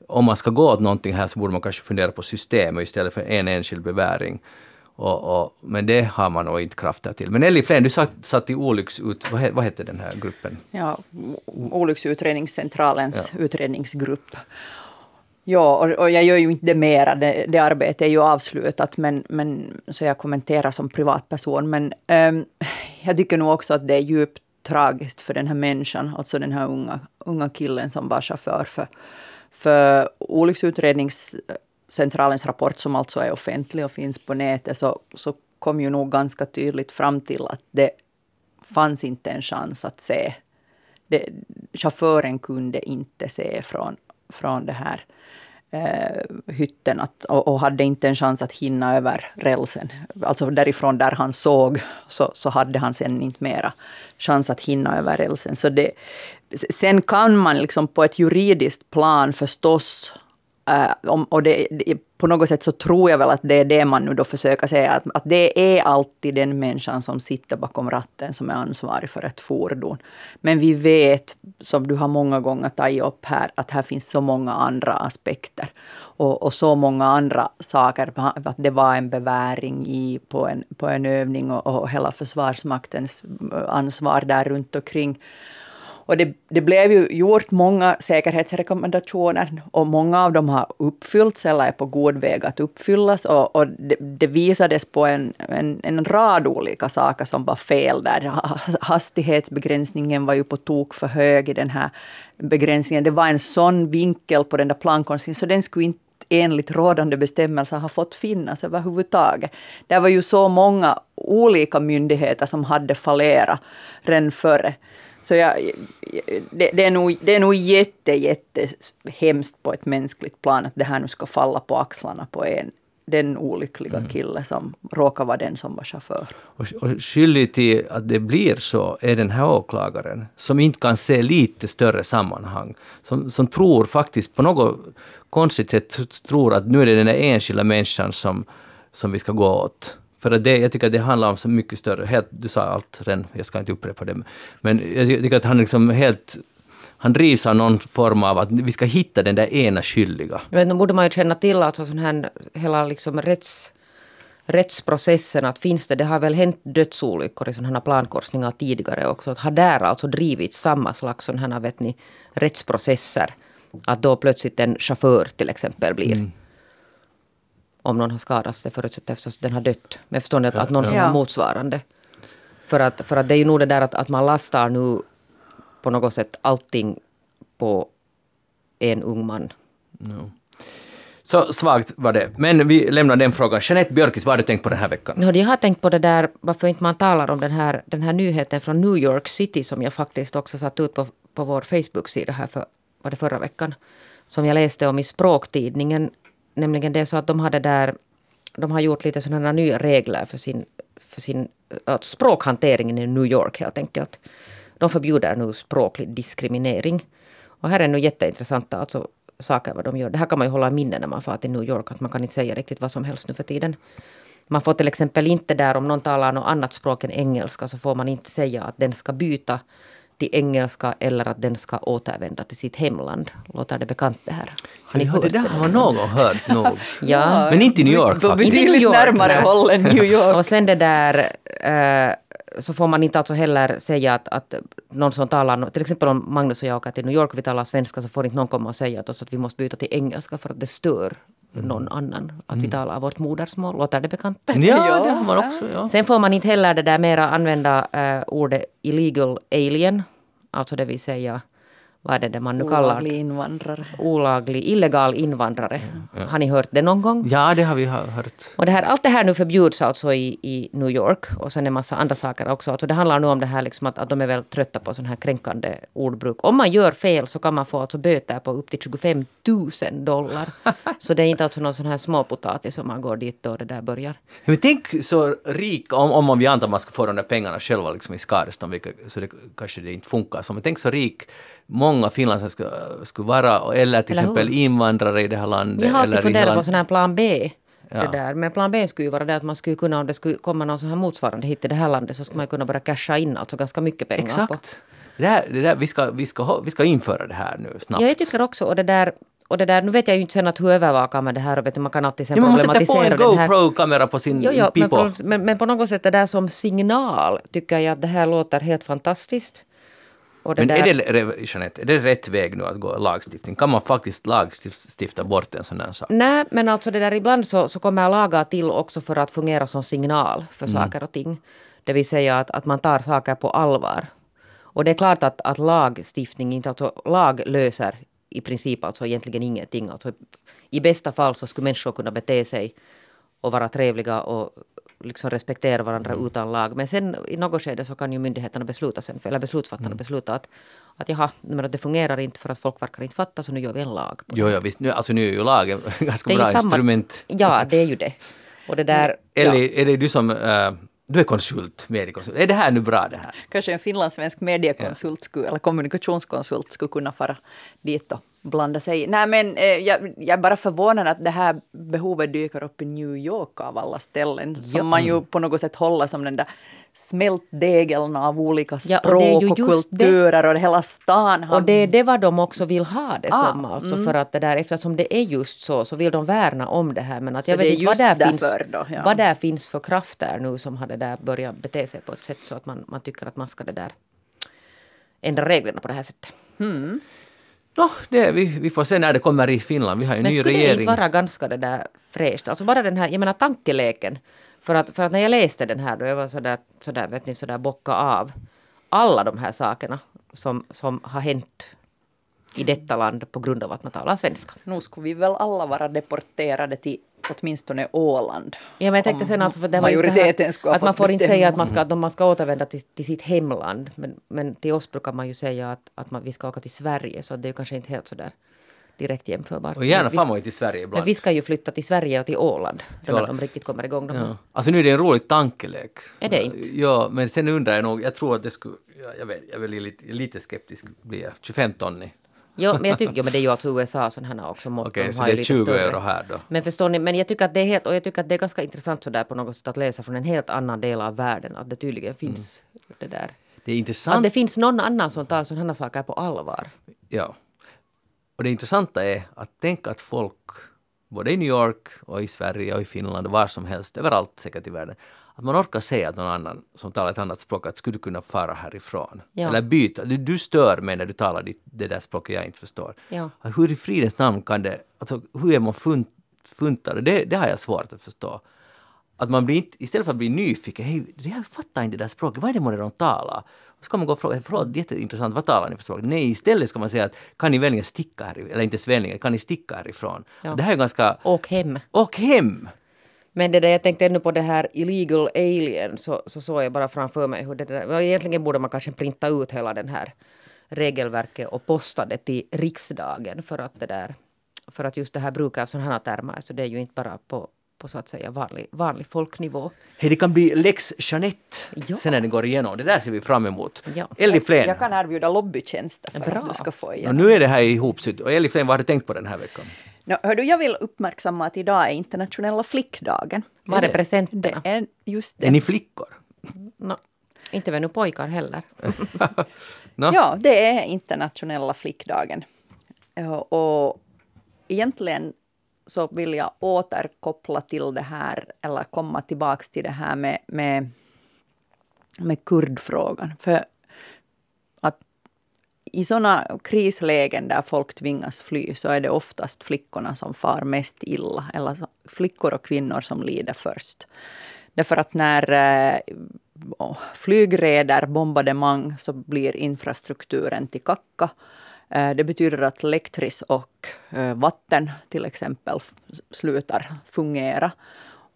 S1: Om man ska gå åt någonting här så borde man kanske fundera på systemet istället för en enskild beväring. Och, och, men det har man nog inte krafter till. Men Elli Flen, du satt, satt i olycksut... Vad, vad hette den här gruppen?
S3: Ja, Olycksutredningscentralens ja. utredningsgrupp. Ja, och, och, jag gör ju inte det mera, det, det arbetet är ju avslutat, men, men, så jag kommenterar som privatperson. Men um, jag tycker nog också att det är djupt tragiskt för den här människan, alltså den här unga, unga killen som var chaufför för, för olycksutredningscentralens rapport, som alltså är offentlig och finns på nätet, så, så kom ju nog ganska tydligt fram till att det fanns inte en chans att se. Det, chauffören kunde inte se från, från det här eh, hytten att, och, och, hade inte en chans att hinna över rälsen. Alltså därifrån där han såg så, så hade han sen inte mera chans att hinna över rälsen. Så det, sen kan man liksom på ett juridiskt plan förstås Uh, om, och det, det, på något sätt så tror jag väl att det är det man nu då försöker säga, att, att det är alltid den människan som sitter bakom ratten som är ansvarig för ett fordon. Men vi vet, som du har många gånger tagit upp här, att här finns så många andra aspekter. Och, och så många andra saker, att det var en beväring i, på, en, på en övning och, och hela Försvarsmaktens ansvar där runt omkring. Och det, det blev ju gjort många säkerhetsrekommendationer och många av dem har uppfyllts eller är på god väg att uppfyllas. Och, och det, det, visades på en, en, en, rad olika saker som var fel där. (laughs) Hastighetsbegränsningen var ju på tok för hög i den här begränsningen. Det var en sån vinkel på den där plankonsten så den skulle inte enligt rådande bestämmelser har fått finnas överhuvudtaget. Det var ju så många olika myndigheter som hade fallerat redan före. Så jag, det, det, är nog, det är nog jätte, jätte hemskt på ett mänskligt plan att det här nu ska falla på axlarna på en, den olyckliga mm. kille som råkar vara den som var chaufför.
S1: Och, och skyldig till att det blir så är den här åklagaren som inte kan se lite större sammanhang. Som, som tror faktiskt på något konstigt sätt tror att nu är det den enskilda människan som, som vi ska gå åt. För att det, jag tycker att det handlar om så mycket större, helt, du sa allt redan, jag ska inte upprepa det, men jag tycker att han liksom helt han drivs av någon form av att vi ska hitta den där ena skyldiga.
S2: Men då borde man ju känna till alltså sån här, hela liksom rätts, rättsprocessen, att finns det, det har väl hänt dödsolyckor i sådana här plankorsningar tidigare också, att har där alltså drivits samma slags sådana här, vet ni, rättsprocesser, att då plötsligt en chaufför till exempel blir mm om någon har skadats. Det förutsätter förstås att den har dött. Men förstår ni att, ja, att någon som har motsvarande. För att, för att det är ju nog det där att, att man lastar nu på något sätt allting på en ung man.
S1: No. Så svagt var det. Men vi lämnar den frågan. Jeanette Björkis, vad har du tänkt på den här veckan?
S2: No, jag har tänkt på det där, varför inte man talar om den här, den här nyheten från New York City som jag faktiskt också satt ut på, på vår Facebook-sida här för, var det förra veckan. Som jag läste om i språktidningen nämligen det är så att de hade där, de har gjort lite sådana nya regler för sin, för sin äh, alltså språkhanteringen i New York helt enkelt. De förbjuder nu språklig diskriminering. Och här är nu jätteintressanta alltså, saker vad de gör. Det här kan man ju hålla i minne när man far till New York, att man kan inte säga riktigt vad som helst nu för tiden. Man får till exempel inte där, om någon talar något annat språk än engelska, så får man inte säga att den ska byta till engelska eller att den ska återvända till sitt hemland. Låter det bekant det här?
S1: Har ni ja, hört det? där har någon hört (laughs) nog.
S2: ja.
S1: Men inte i New York
S3: faktiskt. Betydligt närmare håll än New (laughs) York.
S2: Och sen det där äh, så får man inte alltså heller säga att, att någon som talar, till exempel om Magnus och jag åker till New York och vi talar svenska så får inte någon komma och säga till oss att vi måste byta till engelska för att det stör. Någon annan. Att vi mm. talar vårt modersmål. Låter det bekant?
S1: Ja, det (laughs) har man också. Ja.
S2: Sen får man inte heller det där mera använda uh, ordet illegal alien Alltså det vill säga vad är det man nu kallar
S3: Olaglig invandrare.
S2: olaglig, illegal invandrare. Har ni hört det någon gång?
S1: Ja, det har vi hört.
S2: Och det här, allt det här nu förbjuds alltså i, i New York och sen en massa andra saker också. Alltså det handlar nu om det här liksom att, att de är väl trötta på sån här kränkande ordbruk. Om man gör fel så kan man få alltså böter på upp till 25 000 dollar. (laughs) så det är inte alltså någon sån här småpotatis som man går dit då det där börjar.
S1: Men tänk så rik, om, om man vi antar att man ska få de där pengarna själva liksom i skadestånd, så det kanske det inte funkar så, men tänk så rik många finländare skulle, skulle vara, eller till
S2: Eller hur?
S1: exempel invandrare i det här landet.
S2: Vi har alltid funderat på sån här plan B.
S1: Ja.
S2: Det där. Men plan B skulle ju vara det att man skulle kunna, om det skulle komma någon sån här motsvarande hit till det här landet, så skulle man kunna börja casha in alltså ganska mycket pengar på.
S1: Exakt. Det där, det där, vi, ska, vi, ska, vi ska införa det här nu snabbt.
S2: Ja, jag tycker också, och det där och det där, nu vet jag ju inte sen att hur övervakar man det här och vet du, man kan alltid sen
S1: ja, men man sätter på
S2: problematisera
S1: en
S2: den här.
S1: GoPro-kamera på sin
S2: Jo, jo, men,
S1: pipo.
S2: på- men, men på något sätt det där som signal tycker jag att det här låter helt fantastiskt. Och det
S1: Men
S2: där,
S1: är det, Jeanette, är det rätt väg nu att gå lagstiftning? Kan man faktiskt lagstifta bort en sån här sak?
S2: Nej, men alltså det där ibland så, så kommer lagar till också för att fungera som signal
S1: Mm.
S2: för saker och ting. Det vill säga att, att man tar saker på allvar. Och det är klart att, att lagstiftning inte, alltså lag löser i princip alltså egentligen ingenting. Alltså, I bästa fall så skulle människor kunna bete sig och vara trevliga och liksom respektera varandra
S1: Mm.
S2: utan lag. Men sen i något skede så kan ju myndigheterna besluta sen, eller beslutsfattarna
S1: Mm.
S2: besluta att, att jaha, men det fungerar inte för att folk verkar inte fatta så nu gör vi en lag. på
S1: Jo, ja, visst. Nu, alltså nu är ju lagen (laughs) ganska
S2: det är ju
S1: bra
S2: samma-
S1: instrument.
S2: Ja, det är ju det. Och det där... (laughs)
S1: Eller
S2: ja.
S1: är det du som... eh, du är konsult, mediekonsult. Är det här nu bra det här?
S3: Kanske en finlandssvensk mediekonsult skulle, eller kommunikationskonsult skulle kunna fara dit och blanda sig. Nej men eh, jag, jag är bara förvånad att det här behovet dyker upp i New York av alla ställen. Som
S2: Ja.
S3: man ju på något sätt håller som den där smältdegeln av olika
S2: Ja, och
S3: språk
S2: är
S3: och,
S2: ju just det.
S3: kulturer och hela stan har
S2: Och det är det vad de också vill ha det
S3: Ah,
S2: som. Alltså för att det där, eftersom det är just så, så vill de värna om det här. Men att
S3: Så
S2: jag vet inte vad där, finns,
S3: då, ja.
S2: vad där finns för krafter nu som har det där börjat bete sig på ett sätt så att man, man tycker att man ska det där ändra reglerna på det här sättet.
S1: Nå, det, vi, vi får se när det kommer i Finland. Vi har ju
S2: Men
S1: ny
S2: skulle det
S1: regering.
S2: inte vara ganska det där fräscht? Alltså bara den här, jag menar tankeleken. För att, för att när jag läste den här då, jag var sådär, sådär vet ni, sådär bocka av alla de här sakerna som, som har hänt i detta land på grund av att man talar svenska.
S3: Nu skulle vi väl alla vara deporterade till åtminstone Åland.
S2: Ja, men jag tänkte sen alltså, för det var just det
S3: majoriteten
S2: här,
S3: ha
S2: att man får inte
S3: bestämma.
S2: säga att man ska, att man ska återvända till, till sitt hemland. Men, men till oss brukar man ju säga att, att man, vi ska åka till Sverige, så det är ju kanske inte helt sådär direkt jämförbart.
S1: Och gärna ju till Sverige ibland.
S2: men vi ska ju flytta till Sverige och till Åland, då när
S1: Ja.
S2: de riktigt kommer igång. De.
S1: Ja. Alltså nu är det en rolig tankelek.
S2: Är det inte?
S1: Ja, men sen undrar jag nog, jag tror att det skulle, ja, jag vet, jag är lite, lite skeptisk blir jag. 25 ton.
S2: Jo, men jag tycker, jo, men det är ju alltså USA sådana också mått.
S1: Okej,
S2: de
S1: så
S2: har
S1: det är
S2: lite
S1: 20
S2: större.
S1: euro här då.
S2: Men förstår ni, men jag tycker att det är helt, och jag tycker att det är ganska intressant sådär på något sätt att läsa från en helt annan del av världen, att det tydligen finns det där.
S1: Det är
S2: Att
S1: intressant.
S2: det finns någon annan som tar sådana här saker på allvar.
S1: Ja. Och det intressanta är att tänka att folk, både i New York och i Sverige och i Finland och var som helst, överallt säkert i världen, att man orkar säga att någon annan som talar ett annat språk att skulle du kunna fara härifrån?
S2: Ja.
S1: Eller byta. Du, du stör mig när du talar ditt, det där språket jag inte förstår.
S2: Ja.
S1: Hur i fridens namn kan det, alltså hur är man funt, funtad? Det, det har jag svårt att förstå. Att man blir inte, istället för att bli nyfiken, hej, jag fattar inte det där språket, vad är det månne de talar? Och så kan man gå och fråga, förlåt, det är jätteintressant, vad talar ni för språk? Nej, istället ska man säga att kan ni välja sticka härifrån, eller inte ens välja, kan ni sticka härifrån?
S2: Ja.
S1: Det här är ganska,
S2: Och hem.
S1: och hem!
S2: Men det där, jag tänkte ännu på det här illegal alien så, så såg jag bara framför mig hur det där, egentligen borde man kanske printa ut hela den här regelverket och posta det till riksdagen för att det där, för att just det här bruk av sådana här termer, så det är ju inte bara på, på så att säga vanlig, vanlig folknivå.
S1: Hej, det kan bli lex Jeanette
S2: Ja.
S1: sen när den går igenom. Det där ser vi fram emot.
S2: Ja.
S1: Ellie Flen.
S3: Jag kan erbjuda lobbytjänster för
S2: Bra.
S3: att du ska få
S1: Och
S3: igen.
S1: nu är det här ihopsytt. Och Ellie Flen, vad har du tänkt på den här veckan?
S3: Nå, hör du, jag vill uppmärksamma att idag är internationella flickdagen.
S2: Var är
S3: det
S2: presenterna?
S3: Det är just det.
S1: Är ni flickor?
S2: No, inte väl nu pojkar heller. (laughs)
S1: Nå?
S3: Ja, det är internationella flickdagen. Ja, Och egentligen så vill jag återkoppla till det här, eller komma tillbaks till det här med, med, med kurdfrågan. För i sådana krislägen där folk tvingas fly så är det oftast flickorna som far mest illa. Eller flickor och kvinnor som lider först. Därför att när eh, flygräder, bombardemang, så blir infrastrukturen till kacka. Eh, Det betyder att elektris och eh, vatten till exempel slutar fungera.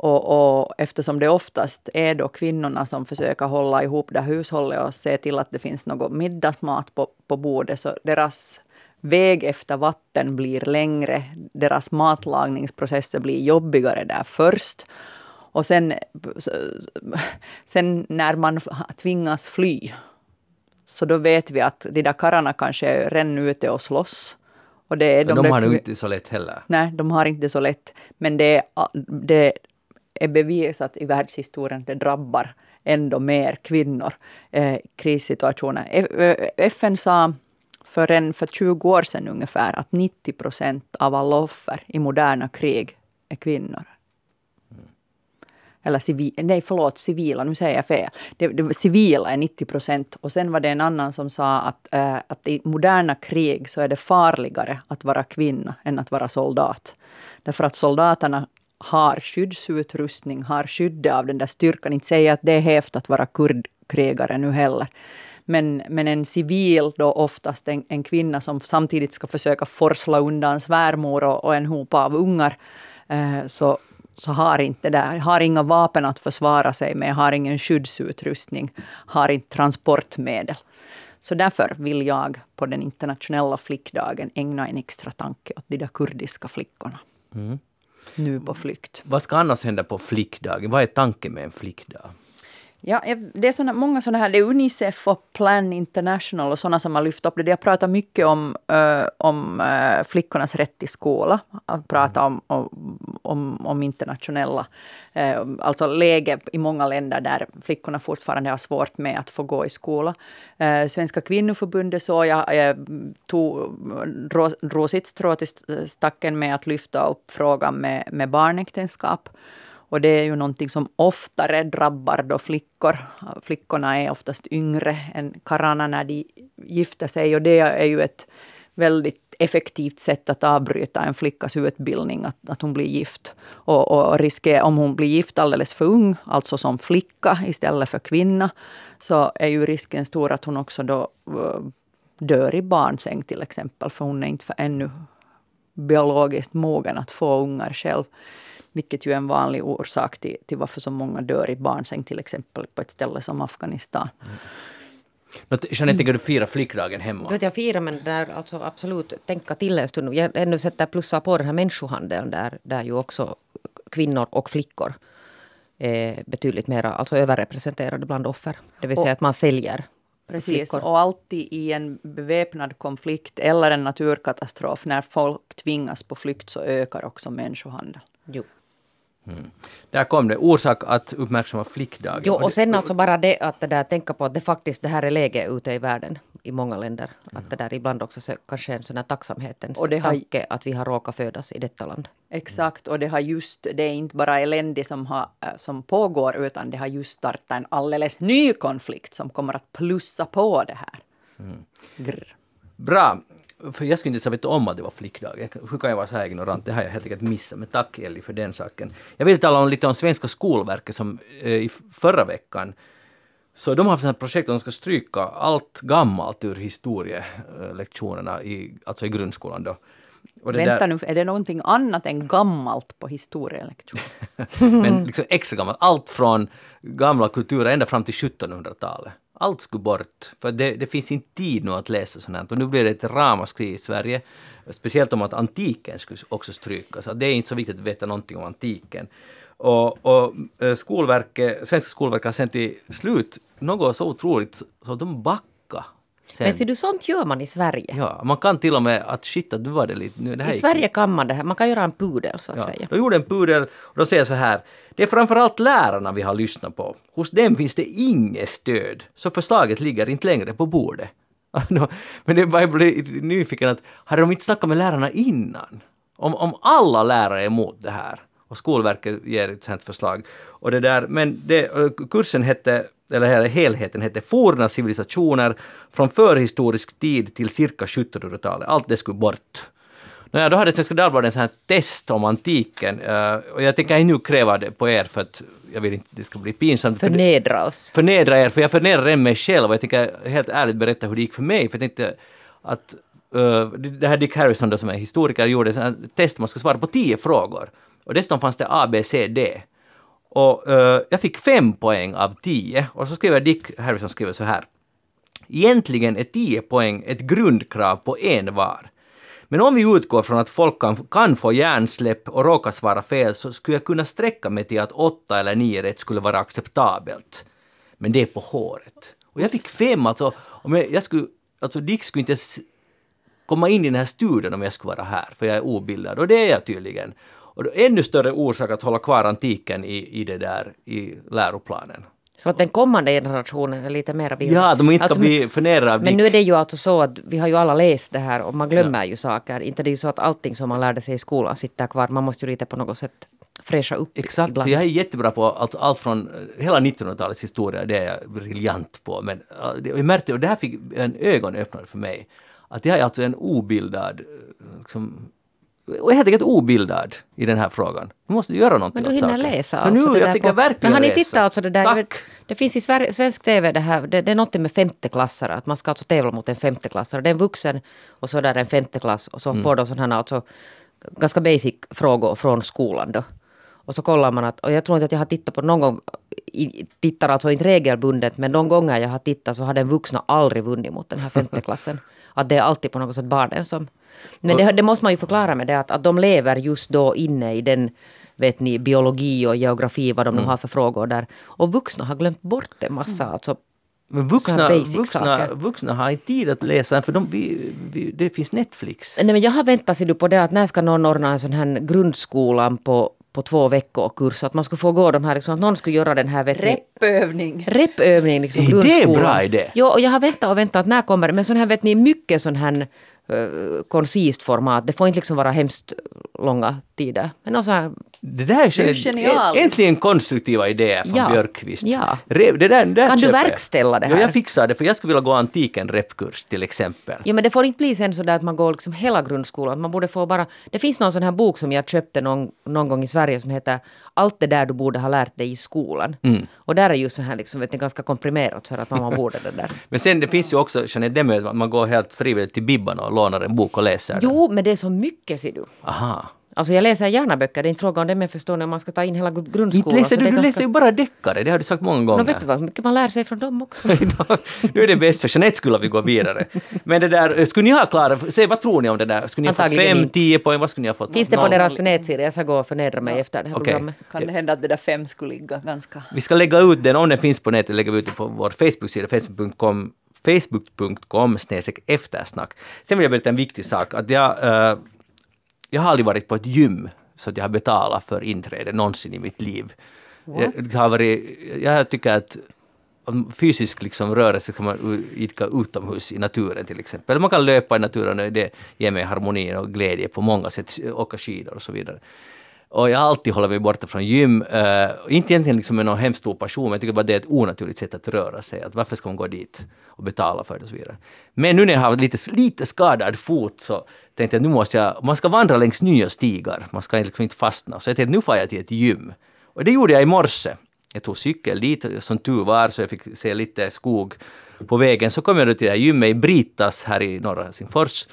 S3: Och, och eftersom det oftast är då kvinnorna som försöker hålla ihop det hushållet och se till att det finns något middagsmat på, på bordet, så deras väg efter vatten blir längre. Deras matlagningsprocesser blir jobbigare där först. Och sen, sen när man tvingas fly, så då vet vi att de där karlarna kanske är redan ute och slåss. Och det är
S1: De,
S3: de,
S1: har
S3: kvi-
S1: inte så lätt heller.
S3: Nej, de har inte så lätt. Men det, är- det är bevisat i världshistorien att det drabbar ändå mer kvinnor, eh, krissituationer. Eh, FN sa för, en, för 20 år sedan ungefär att 90 procent av alla offer i moderna krig är kvinnor. Eller civila, nej förlåt, civila, nu säger jag fel. Det, det, civila är 90 procent. Och sen var det en annan som sa att, eh, att i moderna krig så är det farligare att vara kvinna än att vara soldat. Därför att soldaterna har skyddsutrustning, har skyddet av den där styrkan. Inte säga att det är hävt att vara kurdkrigare nu heller. Men, men en civil, då oftast en, en kvinna som samtidigt ska försöka forsla undan svärmor och, och en hop av ungar, eh, så, så har inte det, har inga vapen att försvara sig med, har ingen skyddsutrustning, har inte transportmedel. Så därför vill jag på den internationella flickdagen ägna en extra tanke åt de där kurdiska flickorna. Mm. Nu på flykt.
S1: Vad ska annars hända på flickdagen? Vad är tanken med en flickdag?
S3: Ja, det är såna, många sådana här, det är Unicef och Plan International och sådana som har lyft upp det. De har pratat mycket om, eh, om eh, flickornas rätt till skola. Att prata om, om, om, internationella, uh, alltså läge i många länder där flickorna fortfarande har svårt med att få gå i skola. Eh, Svenska kvinnoförbundet så jag jag tog, drog, drog sitt strå till stacken med att lyfta upp frågan med, med barnäktenskap. Och det är ju någonting som oftare drabbar då flickor. Flickorna är oftast yngre än karlarna när de gifter sig och det är ju ett väldigt effektivt sätt att avbryta en flickas utbildning, att, att hon blir gift. Och, och riskerar, om hon blir gift alldeles för ung, alltså som flicka istället för kvinna, så är ju risken stor att hon också då eh, dör i barnsäng till exempel, för hon är inte för ännu biologiskt mogen att få ungar själv. Vilket ju är en vanlig orsak till, till varför så många dör i barnsäng, till exempel på ett ställe som Afghanistan.
S1: T- Jeanette, tänker du fira flickdagen hemma?
S2: Jag firar men där alltså absolut tänka till en stund. Jag ännu sätter plussa på den här människohandeln där, där ju också kvinnor och flickor är betydligt mer alltså överrepresenterade bland offer. Det vill säga
S3: Och-
S2: att man säljer
S3: Precis,
S2: flickor.
S3: och alltid i en beväpnad konflikt eller en naturkatastrof, när folk tvingas på flykt så ökar också människohandel.
S2: Jo.
S1: Där kom det. Orsak att uppmärksamma flickdagen.
S2: Jo, och sen alltså bara det att det där, tänka på att det faktiskt det här är läge ute i världen i många länder. Att det där ibland också så, kanske en sån här tacksamhetens
S3: Och det har-
S2: tanke att vi har råkat födas i detta land.
S3: Exakt, och det har just, det är inte bara elände som, har, äh, som pågår, utan det har just startat en alldeles ny konflikt som kommer att plussa på det här. Grr.
S1: Bra. För jag skulle inte ens veta om att det var flickdag. Hur kan jag vara så här ignorant? Det har jag helt enkelt missat. Men tack Elli för den saken. Jag vill tala om lite om Svenska skolverket som eh, i förra veckan så de har haft ett projekt där de ska stryka allt gammalt ur historielektionerna i, alltså i grundskolan då. Och det
S3: Vänta
S1: där-
S3: nu, är det någonting annat än gammalt på historielektion? (laughs)
S1: Men liksom extra gammalt. Allt från gamla kulturer ända fram till 1700-talet. Allt skulle bort. För det, det finns inte tid nu att läsa sånt här. Och nu blir det ett ramaskri i Sverige. Speciellt om att antiken skulle också strykas. Det är inte så viktigt att veta någonting om antiken. Och, och eh, Skolverket, Svenska Skolverket har sen till slut något så otroligt så att de backar. Sen.
S2: Men ser du, sånt gör man i Sverige.
S1: Ja, man kan till och med att shit, att nu var det lite... Nu, det här
S2: I
S1: gick
S2: Sverige kan man det här. Man kan göra en pudel så att
S1: Ja,
S2: säga.
S1: de gjorde en pudel och då säger jag så här. Det är framförallt lärarna vi har lyssnat på. Hos dem finns det inget stöd. Så förslaget ligger inte längre på bordet. (laughs) Men det bara jag blir nyfiken att hade de inte snackat med lärarna innan? Om, om alla lärare är emot det här och Skolverket ger ett sånt förslag. Och det där, men det, eh, kursen hette, eller hela helheten hette Forna civilisationer från förhistorisk tid till cirka 1700-talet. Allt det skulle bort. Nåja, då hade Svenska Dagbladet en sån här test om antiken eh, och jag tänker nu kräva det på er för att jag vill inte det ska bli pinsamt.
S2: Förnedra oss.
S1: förnedra er, för jag förnedrar mig själv och jag tänker helt ärligt berätta hur det gick för mig. För jag tänkte att eh, det här Dick Harrison då, som är historiker gjorde ett test, man ska svara på tio frågor. Och dessutom fanns det A, B, C, D. Och eh, jag fick fem poäng av tio. Och så skriver Dick Harrison skriver så här. Egentligen är 10 poäng ett grundkrav på en var. Men om vi utgår från att folk kan, kan få hjärnsläpp och råka svara fel så skulle jag kunna sträcka mig till att 8 eller 9 rätt skulle vara acceptabelt. Men det är på håret. Och jag fick fem alltså. Om jag, jag skulle, alltså Dick skulle inte komma in i den här studien om jag skulle vara här, för jag är obildad. Och det är jag tydligen. Och ännu större orsak att hålla kvar antiken i, i det där, i läroplanen.
S2: Så att den kommande generationen är lite mera bildad.
S1: Ja, de inte ska
S2: Alltså,
S1: bli förnedrade
S2: Men nu är det ju alltså så att vi har ju alla läst det här och man glömmer ju saker. Inte det är ju så att allting som man lärde sig i skolan sitter kvar. Man måste ju lite på något sätt fräscha upp
S1: Exakt,
S2: ibland.
S1: jag är jättebra på allt, allt från eh, hela 1900-talets historia, det är jag briljant på. Men eh, jag märkte, och det här fick en ögonöppnare för mig, att jag är alltså en obildad, eh, liksom, och helt enkelt obildad i den här frågan. Nu måste göra någonting
S2: Men du
S1: åt
S2: hinner
S1: saken.
S2: läsa alltså
S1: nu,
S2: det
S1: jag tänker
S2: på-
S1: verkligen
S2: Men har ni tittat alltså det där?
S1: Tack!
S2: det finns i Sver- svensk TV det här, det, det är något med femteklassare, att man ska alltså tävla mot en femteklassare. Det är en vuxen och så där en femteklass och
S1: Mm.
S2: så får de sådana här alltså ganska basic frågor från skolan då. Och så kollar man att, och jag tror inte att jag har tittat på någon gång, i, tittar alltså inte regelbundet, men de gånger jag har tittat så har den vuxna aldrig vunnit mot den här femteklassen. (laughs) att det är alltid på något sätt barnen som... Men det, det måste man ju förklara med det att, att de lever just då inne i den vet ni, biologi och geografi, vad de
S1: Mm.
S2: har för frågor där. Och vuxna har glömt bort en massa. Alltså,
S1: Men vuxna, vuxna, vuxna har inte tid att läsa, för de, vi, vi, det finns Netflix.
S2: nej, men jag har väntat sig på det att när ska någon ordna en sån här grundskolan på, på två veckor kurs. Att man skulle få gå de här, liksom, att någon skulle göra den här vet ni,
S3: Repövning.
S2: repövning, liksom
S1: Är det
S2: grundskolan.
S1: bra idé?
S2: Jo, och jag har väntat och väntat, när kommer det? Men sån här vet ni, mycket sån här uh, koncist format. Det får inte liksom vara hemskt långa tider. Men någon sån här,
S1: Det där är,
S3: Det är
S1: äntligen konstruktiva idéer från
S2: Ja.
S1: Björkqvist.
S2: Ja.
S1: Re, det där, det där
S2: Kan du
S1: köper jag.
S2: verkställa det här?
S1: jag fixar det, för jag skulle vilja gå antiken repkurs till exempel.
S2: ja men det får inte bli sen så där att man går liksom hela grundskolan. Man borde få bara, det finns någon sån här bok som jag köpte någon, någon gång i Sverige som heter Allt det där du borde ha lärt dig i skolan.
S1: Mm.
S2: Och där är ju så här liksom, vet ni, ganska komprimerat så att man borde det där.
S1: Men sen det finns ju också, Jeanette, det med att man går helt frivilligt till Bibban och lånar en bok och läser den.
S2: Jo, men det är så mycket ser du.
S1: Aha.
S2: Alltså jag läser gärna böcker, det är inte fråga om det, men förstår ni om man ska ta in hela
S1: Inte
S2: grundskolan.
S1: läser
S2: så
S1: du, du
S2: ganska-
S1: läser ju bara deckare, det har du sagt många gånger.
S2: Nå, vet du vad mycket man lär sig från dem också. (laughs)
S1: nu är det bäst för Jeanette skulle vi gå vidare. Men det där, skulle ni ha klarat, säg vad tror ni om det där? Skulle ni ha fått
S2: Antagligen
S1: fem,
S2: inte.
S1: tio poäng, vad skulle ni ha fått?
S2: Finns det på deras nätsida? Jag ska gå och förnedra mig efter det här
S1: Okej.
S2: programmet.
S3: Kan det hända att det där fem skulle ligga ganska...
S1: Vi ska lägga ut den, om den finns på nätet, lägger vi ut den på vår Facebook-sida, facebook.com facebook.com eftersnack. Sen vill jag berätta en viktig sak, att jag, eh, jag har aldrig varit på ett gym så att jag har betalat för inträde någonsin i mitt liv. Jag, har varit, jag tycker att fysisk liksom rörelse kan man idka utomhus i naturen till exempel. Man kan löpa i naturen och det ger mig harmoni och glädje på många sätt, åka skidor och så vidare. Och jag har alltid hållit mig borta från gym. Uh, inte egentligen liksom med någon hemskt stor passion, men jag tycker bara det är ett onaturligt sätt att röra sig. Att varför ska man gå dit och betala för det och så vidare. Men nu när jag har lite, lite skadad fot så tänkte jag att nu måste jag, man ska vandra längs nya stigar, man ska liksom inte fastna. Så jag tänkte nu får jag till ett gym. Och det gjorde jag i morse. Jag tog cykel dit, som tur var, så jag fick se lite skog på vägen. Så kom jag då till det här gymmet i Britas här i norra Helsingfors.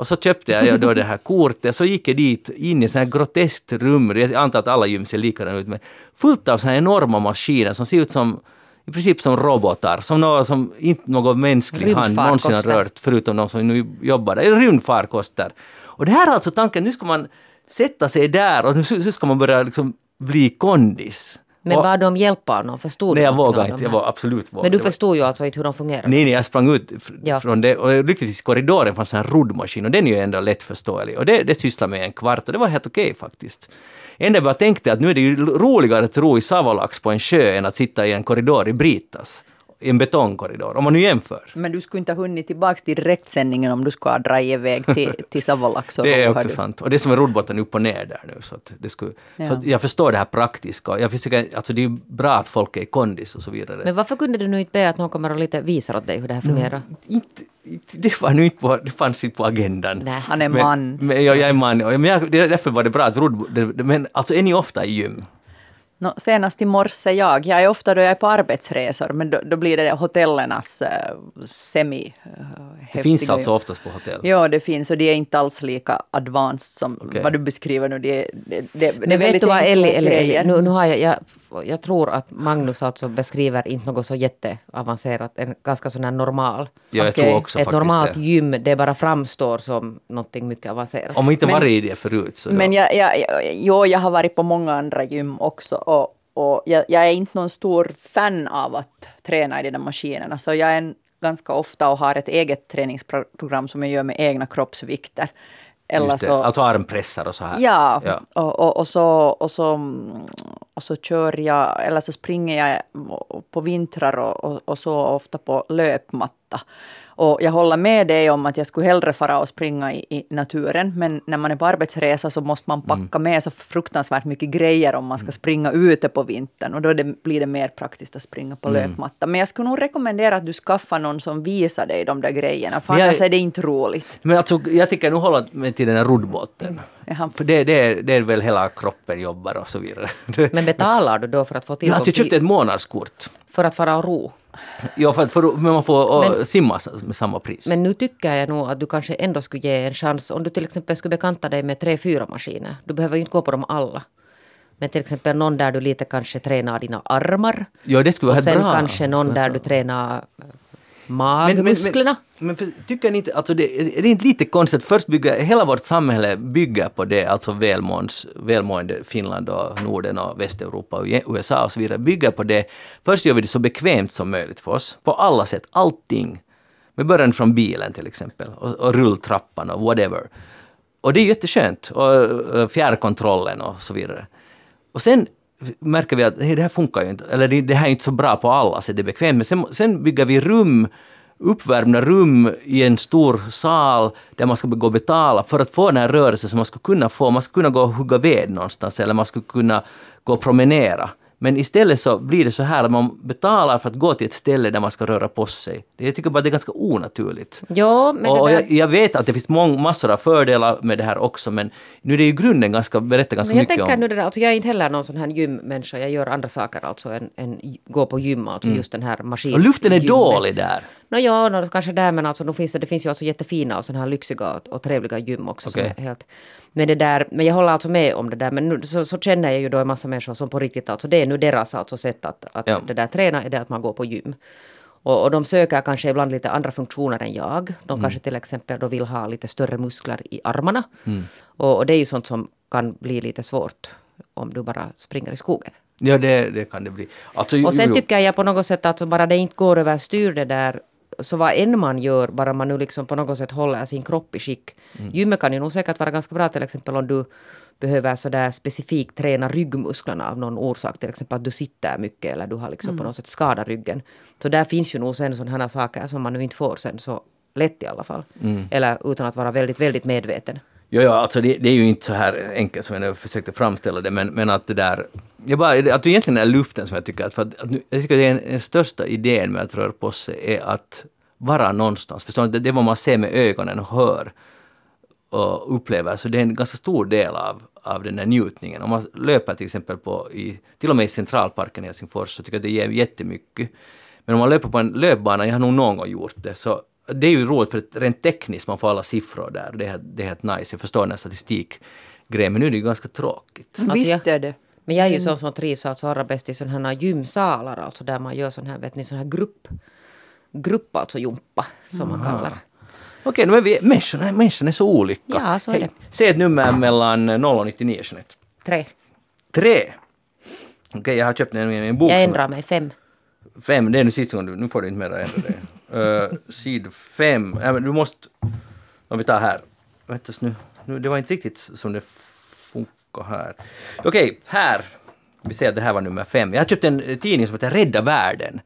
S1: Och så köpte jag då det här kortet, så gick jag dit in i ett groteskt rum, jag antar att alla gym ser likadana ut, men fullt av här enorma maskiner som ser ut som i princip som robotar, som något som inte någon mänsklig hand någonsin har rört, förutom de som nu jobbar där, rymdfarkoster. Och det här är alltså tanken, nu ska man sätta sig där och nu ska man börja liksom bli kondis.
S2: Men
S1: och,
S2: bad du om hjälp av någon? Förstod
S1: Nej,
S2: du
S1: jag vågade inte,
S2: de
S1: jag var absolut vågade.
S2: Men du förstod ju alltså inte hur de fungerar?
S1: Nej, nej, jag sprang ut
S2: Ja.
S1: från det och lyckligtvis i korridoren fanns en roddmaskin och den är ju ändå lättförståelig och det, det sysslade med en kvart och det var helt okej faktiskt. Enda jag tänkte att nu är det ju roligare att ro i Savolax på en sjö än att sitta i en korridor i Britas, i en betongkorridor, om man nu jämför.
S3: Men du skulle inte ha hunnit tillbaka till direktsändningen om du skulle ha dragit iväg till, (laughs) till Savolax.
S1: Det är också
S3: du.
S1: sant. Och det är som är roddbåten upp och ner där nu. Så, att det skulle,
S3: Ja.
S1: så att jag förstår det här praktiska. Jag försöker, alltså det är bra att folk är i kondis och så vidare.
S2: Men varför kunde du nu inte be att någon kommer och lite visar åt dig hur det här fungerar?
S1: inte, inte, det, var nu inte på, det fanns inte på agendan.
S2: Nej.
S3: Han är
S1: Men,
S3: man.
S1: men, ja, jag är man. Men jag, därför var det bra att rodd... det- det- Men alltså är ni ofta i gym?
S3: Nå, senast i morse jag. Jag är ofta då jag är på arbetsresor, men då, då blir det hotellernas uh, semi uh,
S1: Det finns alltså oftast på hotell?
S3: Ja, det finns och de är inte alls lika advanced som
S1: Okej.
S3: vad du beskriver nu. Det, det, det, det
S2: vet du vad
S3: enkla
S2: Elli, Elli, Elli
S3: grejer.
S2: nu, nu har jag, jag, jag tror att Magnus alltså beskriver inte något så jätteavancerat, en ganska sån här normal.
S1: Ja, jag tror också
S2: Ett normalt
S1: det.
S2: gym, det bara framstår som någonting mycket avancerat.
S1: Om man inte
S3: Men-
S1: varit i det förut så
S3: Men jag, jag, jag, jo, jag har varit på många andra gym också. Och, och jag, jag är inte någon stor fan av att träna i de där maskinerna. Så jag är en, ganska ofta och har ett eget träningsprogram som jag gör med egna kroppsvikter. Eller så,
S1: Alltså armpressar och så här.
S3: Ja,
S1: Ja.
S3: Och, och, och, så, och, så, och så kör jag, eller så springer jag på vintrar och, och, och så ofta på löpmatta. Och jag håller med dig om att jag skulle hellre fara och springa i, i naturen. Men när man är på arbetsresa så måste man packa med så fruktansvärt mycket grejer om man ska springa ute på vintern. Och då det, blir det mer praktiskt att springa på löpmatta. Men jag skulle nog rekommendera att du skaffar någon som visar dig de där grejerna. För
S1: jag-
S3: annars är det inte roligt.
S1: Men alltså, jag tycker nog hålla mig till den här roddbåten.
S3: Jaha.
S1: För det, det, är, det är väl hela kroppen jobbar och så vidare.
S2: Men betalar du då för att få
S1: Ja,
S2: tillgång
S1: att jag köpte
S2: till,
S1: ett månadskort.
S2: för att fara och ro?
S1: Ja, för för, men man får
S2: Men-
S1: simma med samma pris.
S2: Men nu tycker jag nog att du kanske ändå skulle ge en chans om du till exempel skulle bekanta dig med tre, fyra maskiner. Du behöver ju inte gå på dem alla. Men till exempel någon där du lite kanske tränar dina armar.
S1: ja, det skulle vara
S2: Och sen
S1: bra.
S2: kanske någon där du tränar eh,
S1: Men-
S2: magmusklerna.
S1: Men, men, för, tycker ni inte, alltså det, är det inte lite konstigt först bygga, hela vårt samhälle bygger på det, alltså välmåns, välmående Finland och Norden och Västeuropa och USA och så vidare, bygger på det. Först gör vi det så bekvämt som möjligt för oss, på alla sätt, allting. Med början från bilen till exempel, och, och rulltrappan och whatever. Och det är jätteskönt, och, och fjärrkontrollen och så vidare. Och sen märker vi att nej, det här funkar ju inte, eller det, det här är inte så bra på alla sätt, det är bekvämt. Men sen, sen bygger vi rum, uppvärmda rum i en stor sal där man ska gå och betala för att få den här rörelsen som man skulle kunna få. Man skulle kunna gå och hugga ved någonstans eller man skulle kunna gå och promenera. Men istället så blir det så här att man betalar för att gå till ett ställe där man ska röra på sig. Jag tycker bara det är ganska onaturligt.
S2: Ja, men
S1: och
S2: där,
S1: jag, jag vet att det finns mång, massor av fördelar med det här också, men nu är det ju grunden ganska, berättar ganska
S2: men jag
S1: mycket
S2: tänker
S1: om...
S2: nu det där, alltså jag är inte heller någon sån här gymmänniska. Jag gör andra saker alltså än, än gå på gym, alltså just den här maskin.
S1: Mm. Och luften är dålig där.
S2: Nå ja, no, kanske där, men alltså, finns det, det finns ju alltså jättefina och såna här lyxiga och, och trevliga gym också. Är helt, men, det där, men jag håller alltså med om det där. Men nu, så, så känner jag ju då en massa människor som på riktigt, alltså det är nu deras alltså sätt att, att
S1: Ja.
S2: det där träna, är det att man går på gym. Och, och de söker kanske ibland lite andra funktioner än jag. De
S1: Mm.
S2: kanske till exempel då vill ha lite större muskler i armarna. Och, och det är ju sånt som kan bli lite svårt om du bara springer i skogen.
S1: Ja, det, det kan det bli. Alltså,
S2: Och sen tycker jag på något sätt att bara det inte går överstyr det där, så vad än man gör, bara man nu liksom på något sätt håller sin kropp i skick.
S1: Mm.
S2: Gymmet kan ju nog säkert vara ganska bra till exempel om du behöver sådär specifikt träna ryggmusklerna av någon orsak, till exempel att du sitter mycket eller du har liksom
S1: Mm.
S2: på något sätt skadat ryggen. Så där finns ju nog sen sådana saker som man nu inte får sen så lätt i alla fall.
S1: Mm.
S2: Eller utan att vara väldigt, väldigt medveten.
S1: Ja, ja alltså det, det är ju inte så här enkelt som jag försökte framställa det, men, men att det där... Jag bara, att det egentligen är luften som jag tycker att... För att, att jag tycker att det är en, den största idén med att röra på sig är att vara någonstans. Förstår ni? Det, det är vad man ser med ögonen och hör och upplever. Så det är en ganska stor del av, av den här njutningen. Om man löper till exempel på, i, till och med i Centralparken i Helsingfors, så tycker jag att det ger jättemycket. Men om man löper på en löpbana, jag har nog någon gång gjort det, så det är ju roligt för att rent tekniskt, man får alla siffror där. Det är, det är helt nice. Jag förstår den här statistikgrejen, men nu är det ju ganska tråkigt.
S2: Alltså
S3: Visst är det.
S2: Men jag är ju sån som trivs alltså allra bäst i sådana här gymsalar, alltså där man gör sån här, vet ni, sån här grupp, grupp alltså jumpa, som man kallar.
S1: Okej, men vi, människorna, människorna är så olika.
S2: Ja, så är det.
S1: Säg ett nummer mellan 0 och 99, Jeanette.
S2: Tre.
S1: Tre! Okej, jag har köpt en, en bok
S2: Jag
S1: som
S2: ändrar mig fem.
S1: Fem, det är nu sista gången du, nu får du inte mer ändra det. Uh, sid fem, Äh, men du måste, om vi tar här, vänta nu, nu, det var inte riktigt som det funkar här. Okej, här, vi ser att det här var nummer fem. Jag har köpt en eh, tidning som heter Rädda Världen.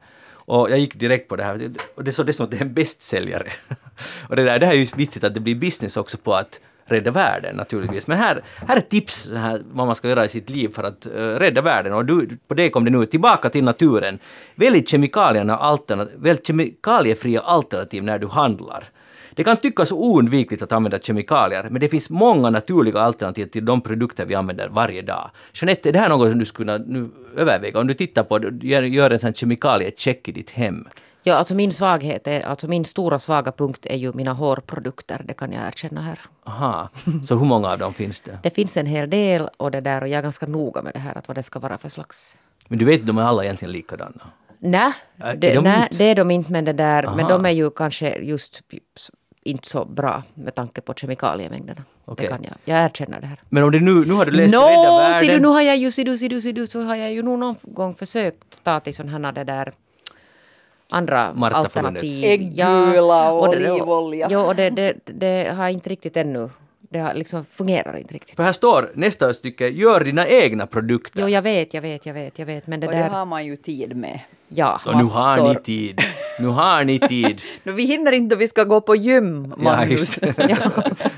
S1: Och jag gick direkt på det här, och det är så det är som att det är en bästsäljare. (laughs) och det, där, det här är ju vitsigt att det blir business också på att rädda världen naturligtvis. Men här, här är tips här, vad man ska göra i sitt liv för att uh, rädda världen. Och du, på det kom det nu tillbaka till naturen. Välj kemikalierna alternativ, välj kemikaliefria alternativ när du handlar. Det kan tyckas oundvikligt att använda kemikalier, men det finns många naturliga alternativ till de produkter vi använder varje dag. Jeanette, är det här något som du skulle kunna nu överväga? Om du tittar på gör, gör en sån kemikaliecheck i ditt hem.
S2: Ja, alltså min svaghet är, alltså min stora svaga punkt är ju mina hårprodukter, det kan jag erkänna här.
S1: Aha, så hur många av dem finns det? (laughs)
S2: Det finns en hel del och det där och jag är ganska noga med det här att vad det ska vara för slags
S1: Men du vet, de är alla egentligen likadana.
S2: Nej,
S1: Äh,
S2: det,
S1: de
S2: nej det är de inte men det där, men
S1: Aha.
S2: de är ju kanske just inte så bra med tanke på kemikaliemängderna.
S1: Okej.
S2: Det kan jag, jag erkänner det här.
S1: Men om det nu, nu har du läst
S2: Nå,
S1: Rädda
S2: ser du,
S1: Världen.
S2: nu har jag ju, ser du, ser du, ser du, så har jag ju nog någon gång försökt ta till sådana här det där andra alternativ.
S3: Äggula och
S2: det-
S3: olivolja.
S2: Jo, och det, det, det har inte riktigt ännu, det har liksom fungerar inte riktigt.
S1: För här står nästa stycke, gör dina egna produkter.
S2: Jo, jag vet, jag vet, jag vet, jag vet, men det
S3: Och det
S2: där,
S3: har man ju tid med.
S2: Ja.
S1: Och nu har ni
S3: massor.
S1: tid. Nu har ni tid. (laughs)
S3: No, vi hinner inte, vi ska gå på gym,
S1: Ja,
S3: Magnus.
S1: just det. (laughs)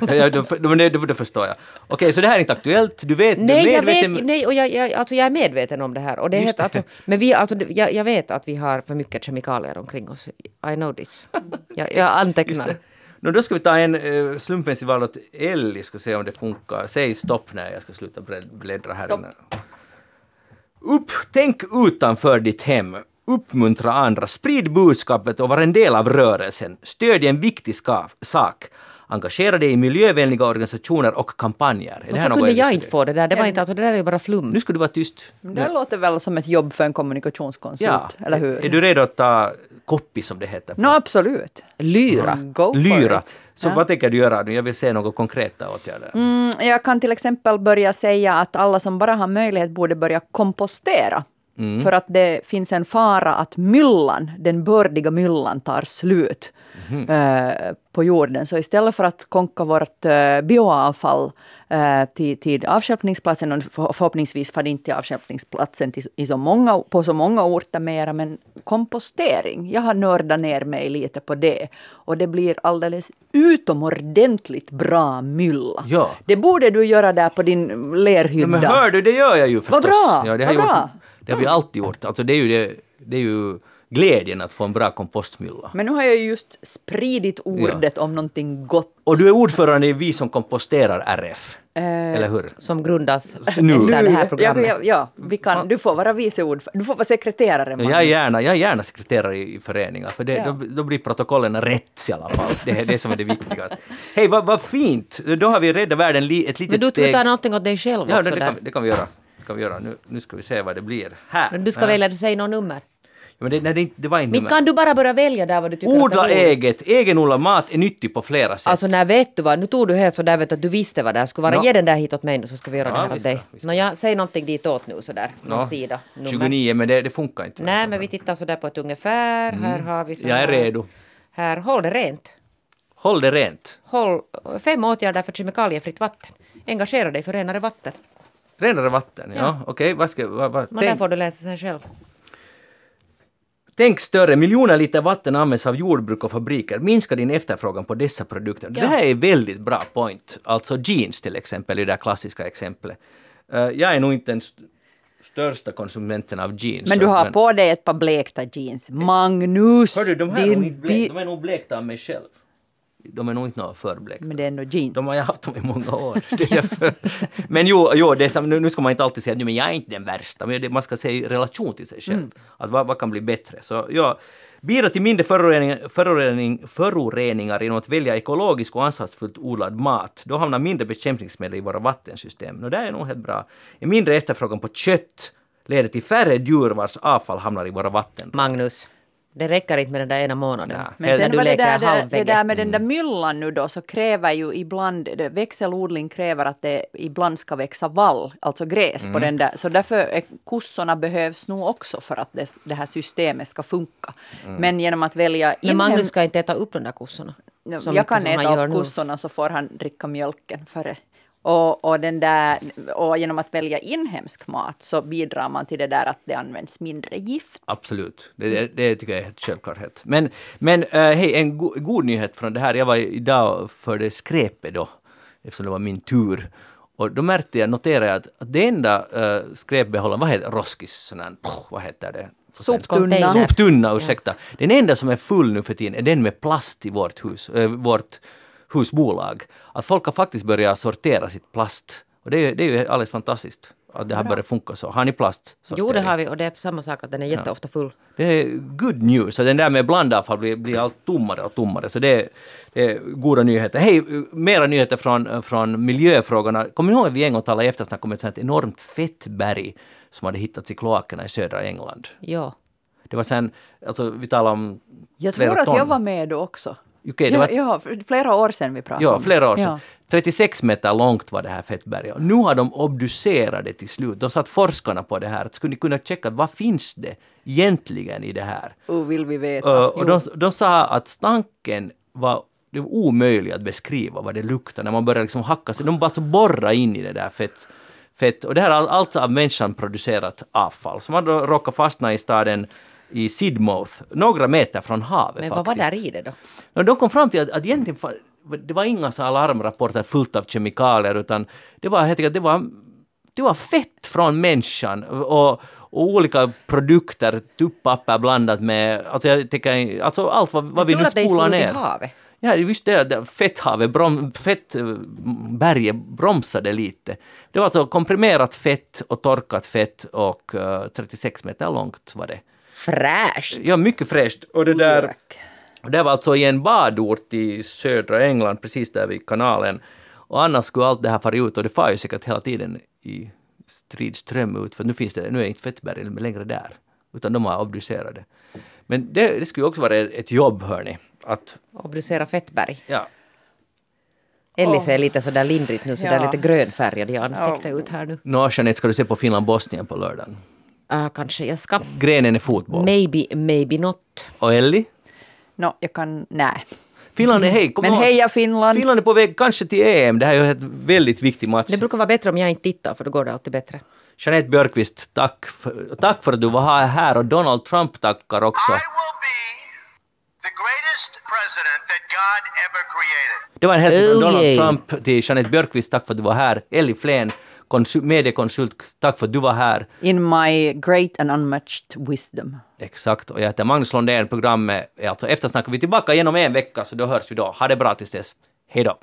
S1: (laughs) ja, då, då, då, då förstår jag. Okej, så det här är inte aktuellt. Du vet, du
S2: Nej,
S1: är
S2: jag
S1: medveten-
S2: vet, nej, och jag, jag, alltså jag är medveten om det här. Och det är
S1: det.
S2: alltså, men vi, alltså, jag, jag vet att vi har för mycket kemikalier omkring oss. I know this. Jag, jag antecknar.
S1: Nå, då ska vi ta en uh, slumpens i val åt Ellie, ska se om det funkar. Säg stopp när jag ska sluta blä- bläddra här
S3: Stopp.
S1: Upp, tänk utanför ditt hem. Uppmuntra andra, sprid budskapet och var en del av rörelsen. Stödj en viktig ska- sak. Engagera dig i miljövänliga organisationer och kampanjer. Är
S2: Varför kunde jag inte få det där? Det var inte, alltså, det där är ju bara flum.
S1: Nu ska du vara tyst.
S3: Det låter väl som ett jobb för en kommunikationskonsult,
S1: Ja.
S3: eller hur?
S1: Är du redo att ta copy som det heter?
S3: Nå, absolut.
S2: Lyra.
S3: Go for
S1: Lyra.
S3: it.
S1: Så
S3: Ja.
S1: vad tänker du göra nu? Jag vill se några konkreta åtgärder.
S3: Mm, jag kan till exempel börja säga att alla som bara har möjlighet borde börja kompostera.
S1: Mm.
S3: För att det finns en fara att myllan, den bördiga myllan, tar slut
S1: Mhm.
S3: eh, på jorden. Så istället för att konka vårt eh, bioavfall eh, till, till avstjälpningsplatsen, och för, förhoppningsvis får det inte till avstjälpningsplatsen till, i så många, på så många orter mera, men kompostering. Jag har nördat ner mig lite på det. Och det blir alldeles utomordentligt bra mylla.
S1: Ja.
S3: Det borde du göra där på din
S1: Ja,
S3: lerhydda.
S1: men hör du, det gör jag ju förstås.
S3: Vad bra,
S1: Ja, det, har
S3: vad
S1: gjort,
S3: bra.
S1: Det har vi alltid gjort. Alltså det är ju, det, det är ju glädjen att få en bra kompostmylla.
S3: Men nu har jag ju just spridit ordet om någonting gott.
S1: Och du är ordförande i Vi som komposterar RF. Eller hur?
S2: Som grundas
S1: Nu.
S2: efter det här
S3: Ja,
S2: programmet.
S3: ja, ja, vi kan, du får vara vice ordförande. Du får vara sekreterare,
S1: Ja,
S3: Magnus.
S1: Jag är gärna, jag är gärna sekreterare i, i föreningar, för det,
S3: Ja.
S1: då, då blir protokollen rätt i alla fall. Det är det som är det viktigaste. Hej, vad, vad fint! Då har vi räddat världen li, ett litet
S2: Men du
S1: steg.
S2: ska ta någonting åt dig själv
S1: Ja,
S2: också
S1: det, det,
S2: där.
S1: kan, det kan vi göra. Kan vi göra. Nu, nu ska vi se vad det blir. Här!
S2: Men du ska
S1: Ja.
S2: välja, du säger något nummer.
S1: Ja, Men det, nej, det, det var inte
S2: Men
S1: nummer.
S2: kan du bara börja välja där vad du tycker
S1: Odla
S2: att det är
S1: eget. Egenodlad mat är nyttig på flera sätt.
S2: Alltså när vet du vad, nu tog du helt så där vet du att du visste vad det här skulle vara.
S1: Nå.
S2: Ge den där hit åt mig nu så ska vi göra
S1: Ja,
S2: det här åt
S1: ska,
S2: dig.
S1: vi ska.
S2: Nå, ja, säg någonting ditåt nu sådär. Någon
S1: Nå,
S2: sida. Nummer.
S1: 29, men det, det funkar inte.
S2: Nej men vi tittar sådär på ett ungefär. Här har vi så
S1: Mm. Jag är redo.
S2: Här, håll det rent.
S1: Håll det rent.
S2: Håll fem åtgärder för kemikaliefritt vatten. Engagera dig för renare vatten.
S1: Renare vatten, ja.
S2: Ja.
S1: Okej, vad ska... Vad, vad,
S2: Men där får du läsa sen själv.
S1: tänk större. Miljoner liter vatten används av jordbruk och fabriker. Minska din efterfrågan på dessa produkter. Det
S2: Ja.
S1: här är väldigt bra point. Alltså jeans till exempel, i det där klassiska exemplet. Eh, jag är nog inte den st- största konsumenten av jeans.
S3: Men du har på dig ett par blekta jeans. Magnus!
S1: Hördu, de här är nog
S3: din
S1: inte blek,
S3: bi-
S1: de är nog blekta av mig själv. De är nog inte något för blekta.
S3: Men det är ändå jeans.
S1: De har jag haft dem i många år. (laughs) Men jo, jo det är som, nu ska man inte alltid säga att "Nej, men jag är inte den värsta, men man ska se i relation till sig själv. Att vad, vad kan bli bättre? Så ja, bidra till mindre förorening, förorening, föroreningar genom att välja ekologisk och ansvarsfullt odlad mat. Då hamnar mindre bekämpningsmedel i våra vattensystem. Och det är nog helt bra. En mindre efterfrågan på kött leder till färre djur vars avfall hamnar i våra vatten.
S2: Magnus, det räcker inte med den där ena månaden.
S1: Ja.
S3: Men sen
S2: du
S3: var det där, det, där med den
S1: Mm.
S3: där myllan nu då, så kräver ju ibland, det, växelodling kräver att det ibland ska växa vall, alltså gräs
S1: Mm.
S3: på den där. Så därför är kossorna behövs nog också för att det, det här systemet ska funka.
S1: Mm.
S3: Men genom att välja
S2: Men
S3: inhem...
S2: Magnus ska inte äta upp de där kossorna.
S3: Jag kan
S2: som han
S3: äta
S2: gör
S3: upp
S2: nu.
S3: kossorna så får han dricka mjölken före. Och, och, den där, och genom att välja inhemsk mat så bidrar man till det där att det används mindre gift.
S1: Absolut, det, det, det tycker jag är helt självklarhet. Men, men uh, hej, en go, god nyhet från det här. Jag var idag för det skräpet då, eftersom det var min tur. Och då märkte jag, noterade jag att, att det enda uh, skräpbehållaren, vad heter Roskis, sån här, pff, vad heter det?
S3: Soptunna.
S1: Soptunna, ursäkta. Den enda som är full nu för tiden är den med plast i vårt hus, äh, vårt husbolag. Att folk har faktiskt börjat sortera sitt plast. Och det är, det är ju alldeles fantastiskt att det har börjat funka så. Har ni plast?
S2: Jo, det har vi och det är samma sak att den är jätteofta full.
S1: Det är good news. Och den där med blandavfall blir, blir allt tommare och tommare. Så det är, det är goda nyheter. Hej, mera nyheter från, från miljöfrågorna. Kommer ni ihåg att vi en gång talade i eftersnack om ett sånt enormt fettberg som hade hittats i kloakerna i södra England?
S2: Ja.
S1: Det var sen, alltså vi talade om
S3: Jag tror att
S1: ton.
S3: jag var med då också.
S1: Okej, det
S3: ja,
S1: var,
S3: ja, för flera år sedan vi pratade
S1: ja,
S3: om
S1: flera år sedan. 36 meter långt var det här fettberget. Och nu har de obducerat det till slut. Då satt forskarna på det här. Skulle ni kunna checka vad finns det egentligen i det här?
S3: Ja. Oh, vill vi veta.
S1: Uh, och de, de sa att stanken var, det var omöjligt att beskriva vad det luktade när man började liksom hacka sig. De bara alltså borra in i det där fett. fett. Och det här är all- alltså av människan producerat avfall som har råkat fastna i staden i Sidmouth, några meter från havet
S2: Men vad
S1: faktiskt.
S2: var där i det då?
S1: Och de kom fram till att, att egentligen det var inga så här larmrapporter fullt av kemikalier utan det var helt enkelt, det var, det var fett från människan och, och olika produkter, tuppapper blandat med, alltså jag tänker, alltså allt vad, vad vi nu spolar ner.
S2: havet.
S1: Ja, just det, fetthavet, brom, fettberget bromsade lite. Det var alltså komprimerat fett och torkat fett och eh, 36 meter långt var det.
S2: Fräscht!
S1: Ja, mycket fräscht. Och det där... Det var alltså i en badort i södra England, precis där vid kanalen. Och annars skulle allt det här fara ut och det far ju säkert hela tiden i strid ström ut för nu finns det, nu är inte Fettberg längre där. Utan de har obducerat det. Men det, det skulle ju också vara ett jobb hörni. Att,
S2: Obducera fettberg.
S1: ja,
S2: Ellie ser lite sådär lindrigt nu, sådär
S3: Ja.
S2: lite grönfärgad i ansiktet ut här nu.
S1: nå Jeanette, ska du se på Finland-Bosnien på lördagen?
S2: Ah, kanske jag ska.
S1: Grenen är fotboll.
S2: Maybe, maybe not.
S1: Och Ellie?
S3: Nå, jag kan... Nej.
S1: Finland är hej, kom
S3: Men heja Finland!
S1: Finland är på väg kanske till EM. Det här är ju en väldigt viktig match.
S2: Det brukar vara bättre om jag inte tittar, för då går det alltid bättre.
S1: Jeanette Björkqvist, tack för, tack för att du var här och Donald Trump tackar också.
S4: I will be the greatest president that God ever created.
S1: Det var en hälsning från
S2: Oh,
S1: Donald
S2: yay.
S1: Trump till Jeanette Björkqvist, tack för att du var här. Ellie Flen, konsul, mediekonsult, tack för att du var här.
S3: In my great and unmatched wisdom.
S1: Exakt, och jag heter Magnus Lundén, programmet är alltså Eftersnack. Vi är tillbaka igen om en vecka, så då hörs vi då. Ha det bra tills dess. Hej då!